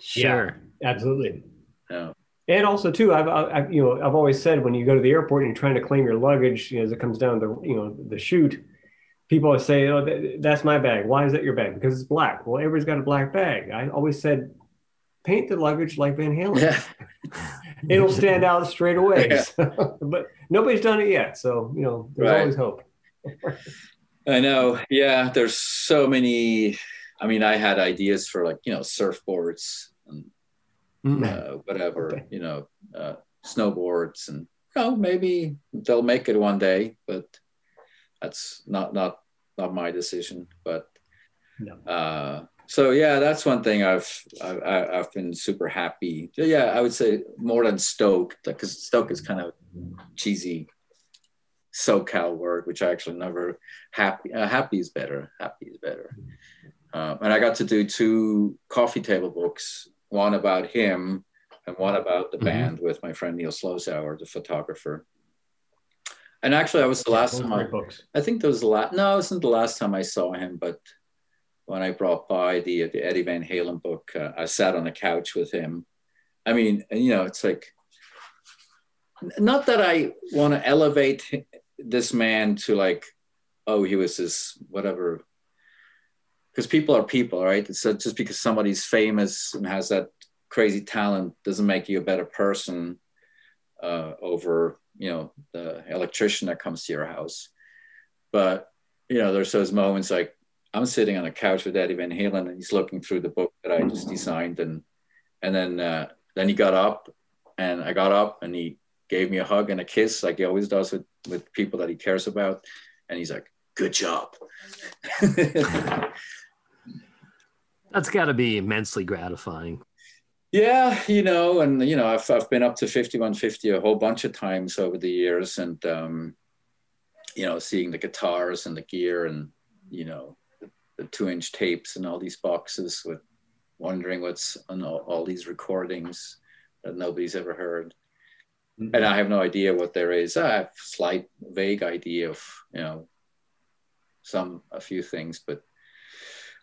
sure. Yeah, absolutely. Yeah. And also too, I've, I've, you know I've always said when you go to the airport and you're trying to claim your luggage, you know, as it comes down the you know the chute, people say, "Oh, that's my bag. Why is that your bag? Because it's black." Well, everybody's got a black bag. I always said, paint the luggage like Van Halen. Yeah. It'll stand out straight away. Yeah. So, but nobody's done it yet, so you know there's right. always hope. I know. Yeah, there's so many. I mean, I had ideas for like you know surfboards mm. uh, whatever, okay. you know, uh, snowboards, and you know, maybe they'll make it one day, but that's not not not my decision. But no. uh, so yeah, that's one thing I've, I've I've been super happy. Yeah, I would say more than stoked because stoked is kind of cheesy SoCal word, which I actually never happy. Uh, happy is better. Happy is better. Um, and I got to do two coffee table books one about him and one about the mm-hmm. band with my friend Neil Zlozower, the photographer. And actually, I was the last time. I, books. I think that was the last. No, it wasn't the last time I saw him, but when I brought by the the Eddie Van Halen book, uh, I sat on a couch with him. I mean, you know, it's like not that I want to elevate this man to like, oh, he was this whatever because people are people, right? So just because somebody's famous and has that crazy talent doesn't make you a better person uh, over, you know, the electrician that comes to your house. But you know, there's those moments like I'm sitting on a couch with Eddie Van Halen, and he's looking through the book that I just designed, and and then uh, then he got up, and I got up, and he gave me a hug and a kiss, like he always does with with people that he cares about, and he's like, "Good job." That's got to be immensely gratifying. Yeah, you know, and you know, I've I've been up to fifty one fifty a whole bunch of times over the years, and um, you know, seeing the guitars and the gear, and you know, two inch tapes and all these boxes, with wondering what's on all, all these recordings that nobody's ever heard. Mm-hmm. And I have no idea what there is. I have slight, vague idea of you know some a few things, but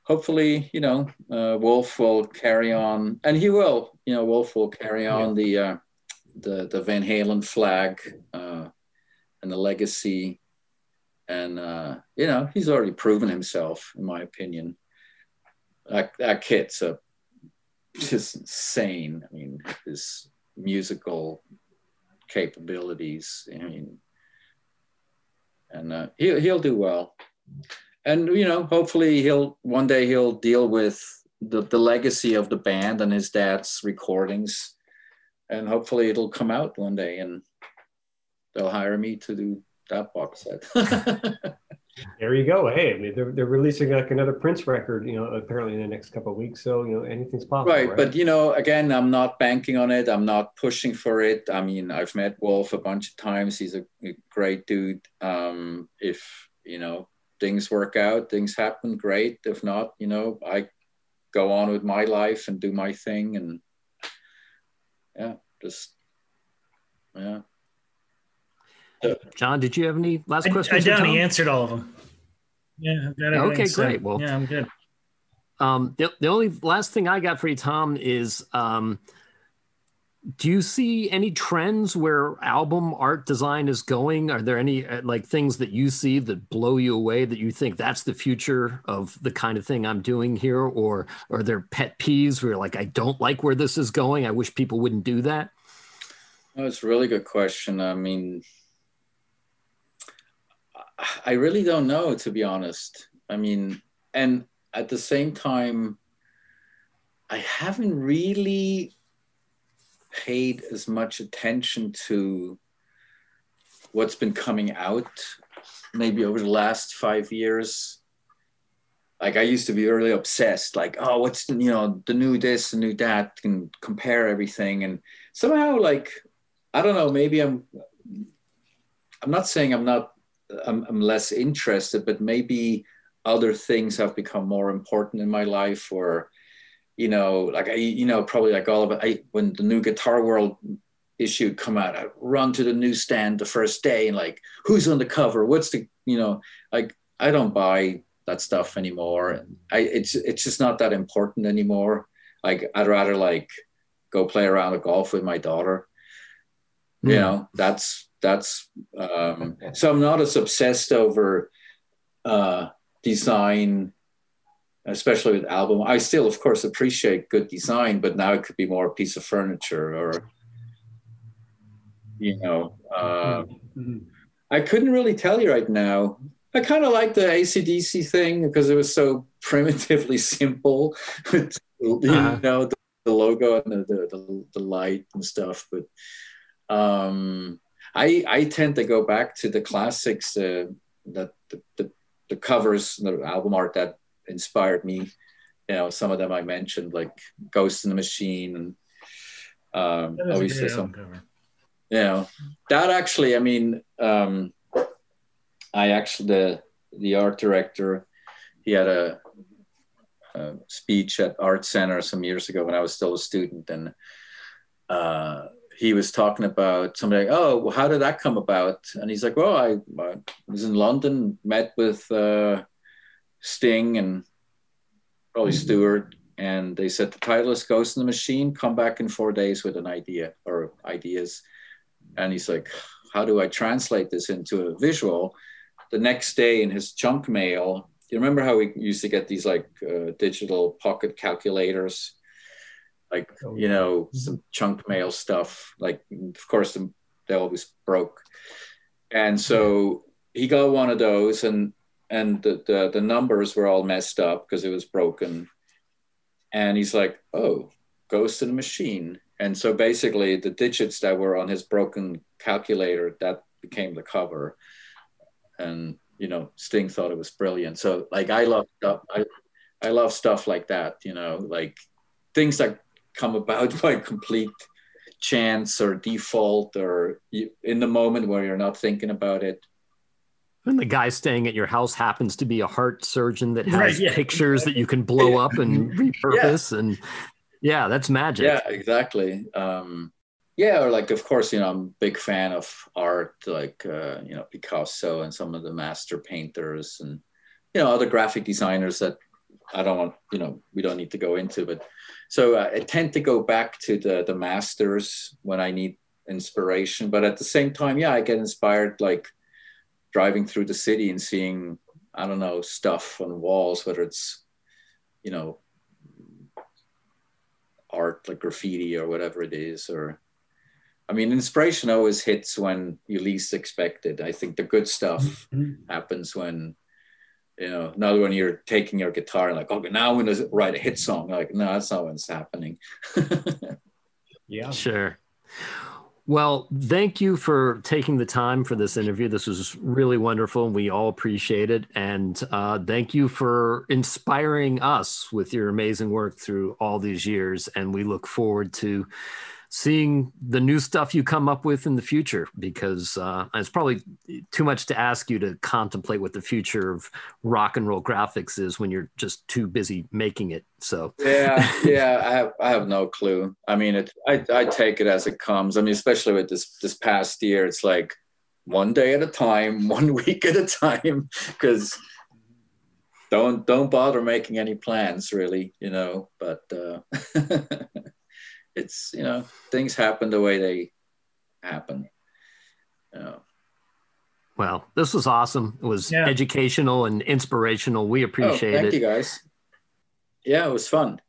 hopefully, you know, uh, Wolf will carry on, and he will. You know, Wolf will carry on yeah. the uh, the the Van Halen flag uh, and the legacy, and uh, you know, he's already proven himself, in my opinion. That that kid's a just insane. I mean, his musical capabilities. I mean, and uh, he'll he'll do well and you know hopefully he'll one day he'll deal with the, the legacy of the band and his dad's recordings and hopefully it'll come out one day and they'll hire me to do that box set There you go. Hey, I mean, they're, they're releasing like another Prince record, you know, apparently in the next couple of weeks. So, you know, anything's possible. Right, right, But, you know, again, I'm not banking on it. I'm not pushing for it. I mean, I've met Wolf a bunch of times. He's a, a great dude. Um, if, you know, things work out, things happen, great. If not, you know, I go on with my life and do my thing. And yeah, just, yeah. John, did you have any last questions? I, I doubt he answered all of them. Yeah. I've got it. Okay, great. Well, yeah, I'm good. Um, the, the only last thing I got for you, Tom, is um, do you see any trends where album art design is going? Are there any uh, like things that you see that blow you away that you think that's the future of the kind of thing I'm doing here? Or are there pet peeves where like, I don't like where this is going? I wish people wouldn't do that? That's a really good question. I mean, I really don't know, to be honest. I mean, and at the same time, I haven't really paid as much attention to what's been coming out maybe over the last five years like i used to be really obsessed like oh what's the you know the new this the new that and compare everything and somehow like i don't know maybe i'm i'm not saying i'm not i'm, I'm less interested but maybe other things have become more important in my life or you know, like I, you know, probably like all of it. I when the new Guitar World issue come out, I run to the newsstand the first day and like, who's on the cover? What's the, you know, like I don't buy that stuff anymore. And I, it's it's just not that important anymore. Like I'd rather like go play around a golf with my daughter. Mm. You hmm. know, that's that's um, so I'm not as obsessed over uh, design especially with album. I still, of course, appreciate good design, but now it could be more a piece of furniture or, you know, uh, mm-hmm. I couldn't really tell you right now. I kind of like the ACDC thing because it was so primitively simple, you uh-huh. know, the, the, logo and the, the, the, light and stuff. But um, I, I tend to go back to the classics, uh, that the, the, the covers, the album art that inspired me. You know, some of them I mentioned, like Ghost in the Machine, and um, obviously some. You know, that actually, I mean, um, I actually the the art director, he had a, a, speech at Art Center some years ago when I was still a student, and uh, he was talking about somebody like, oh, well, how did that come about? And he's like, well, I, I was in London, met with uh, Sting and probably mm-hmm. Stewart, and they said the title is Ghost in the Machine. Come back in four days with an idea or ideas. And he's like, how do I translate this into a visual? The next day in his junk mail, you remember how we used to get these like uh, digital pocket calculators? Like, oh, you know, mm-hmm. some chunk mail stuff. Like, of course, they always broke. And so he got one of those and and the, the, the numbers were all messed up because it was broken. And he's like, oh, ghost in a machine. And so basically the digits that were on his broken calculator, that became the cover. And, you know, Sting thought it was brilliant. So like, I love stuff. I, I love stuff like that, you know, like things that come about by complete chance or default or in the moment where you're not thinking about it When the guy staying at your house happens to be a heart surgeon that has right, yeah, pictures exactly. that you can blow up and repurpose. Yeah. And yeah, that's magic. Yeah, exactly. Um, yeah, or like, of course, you know, I'm a big fan of art, like, uh, you know, Picasso and some of the master painters and, you know, other graphic designers that I don't want, you know, we don't need to go into. But so uh, I tend to go back to the, the masters when I need inspiration. But at the same time, yeah, I get inspired, like, driving through the city and seeing I don't know stuff on walls, whether it's you know art like graffiti or whatever it is, or I mean, inspiration always hits when you least expect it. I think the good stuff mm-hmm. happens when you know, not when you're taking your guitar and like, okay, now I'm gonna write a hit song. Like, no, that's not when it's happening. yeah, sure. Well, thank you for taking the time for this interview. This was really wonderful, and we all appreciate it. And uh, thank you for inspiring us with your amazing work through all these years. And we look forward to seeing the new stuff you come up with in the future because uh, it's probably too much to ask you to contemplate what the future of rock and roll graphics is when you're just too busy making it so. Yeah yeah i have i have no clue. I mean it i, I take it as it comes. I mean especially with this this past year it's like one day at a time one week at a time because don't don't bother making any plans really you know but uh it's you know things happen the way they happen. You know. Well, this was awesome. It was yeah. educational and inspirational. We appreciate oh, thank it. Thank you, guys. Yeah, it was fun.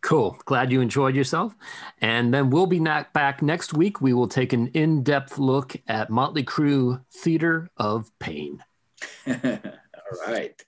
Cool. Glad you enjoyed yourself. And then we'll be back next week. We will take an in depth look at Motley Crue Theater of Pain. All right.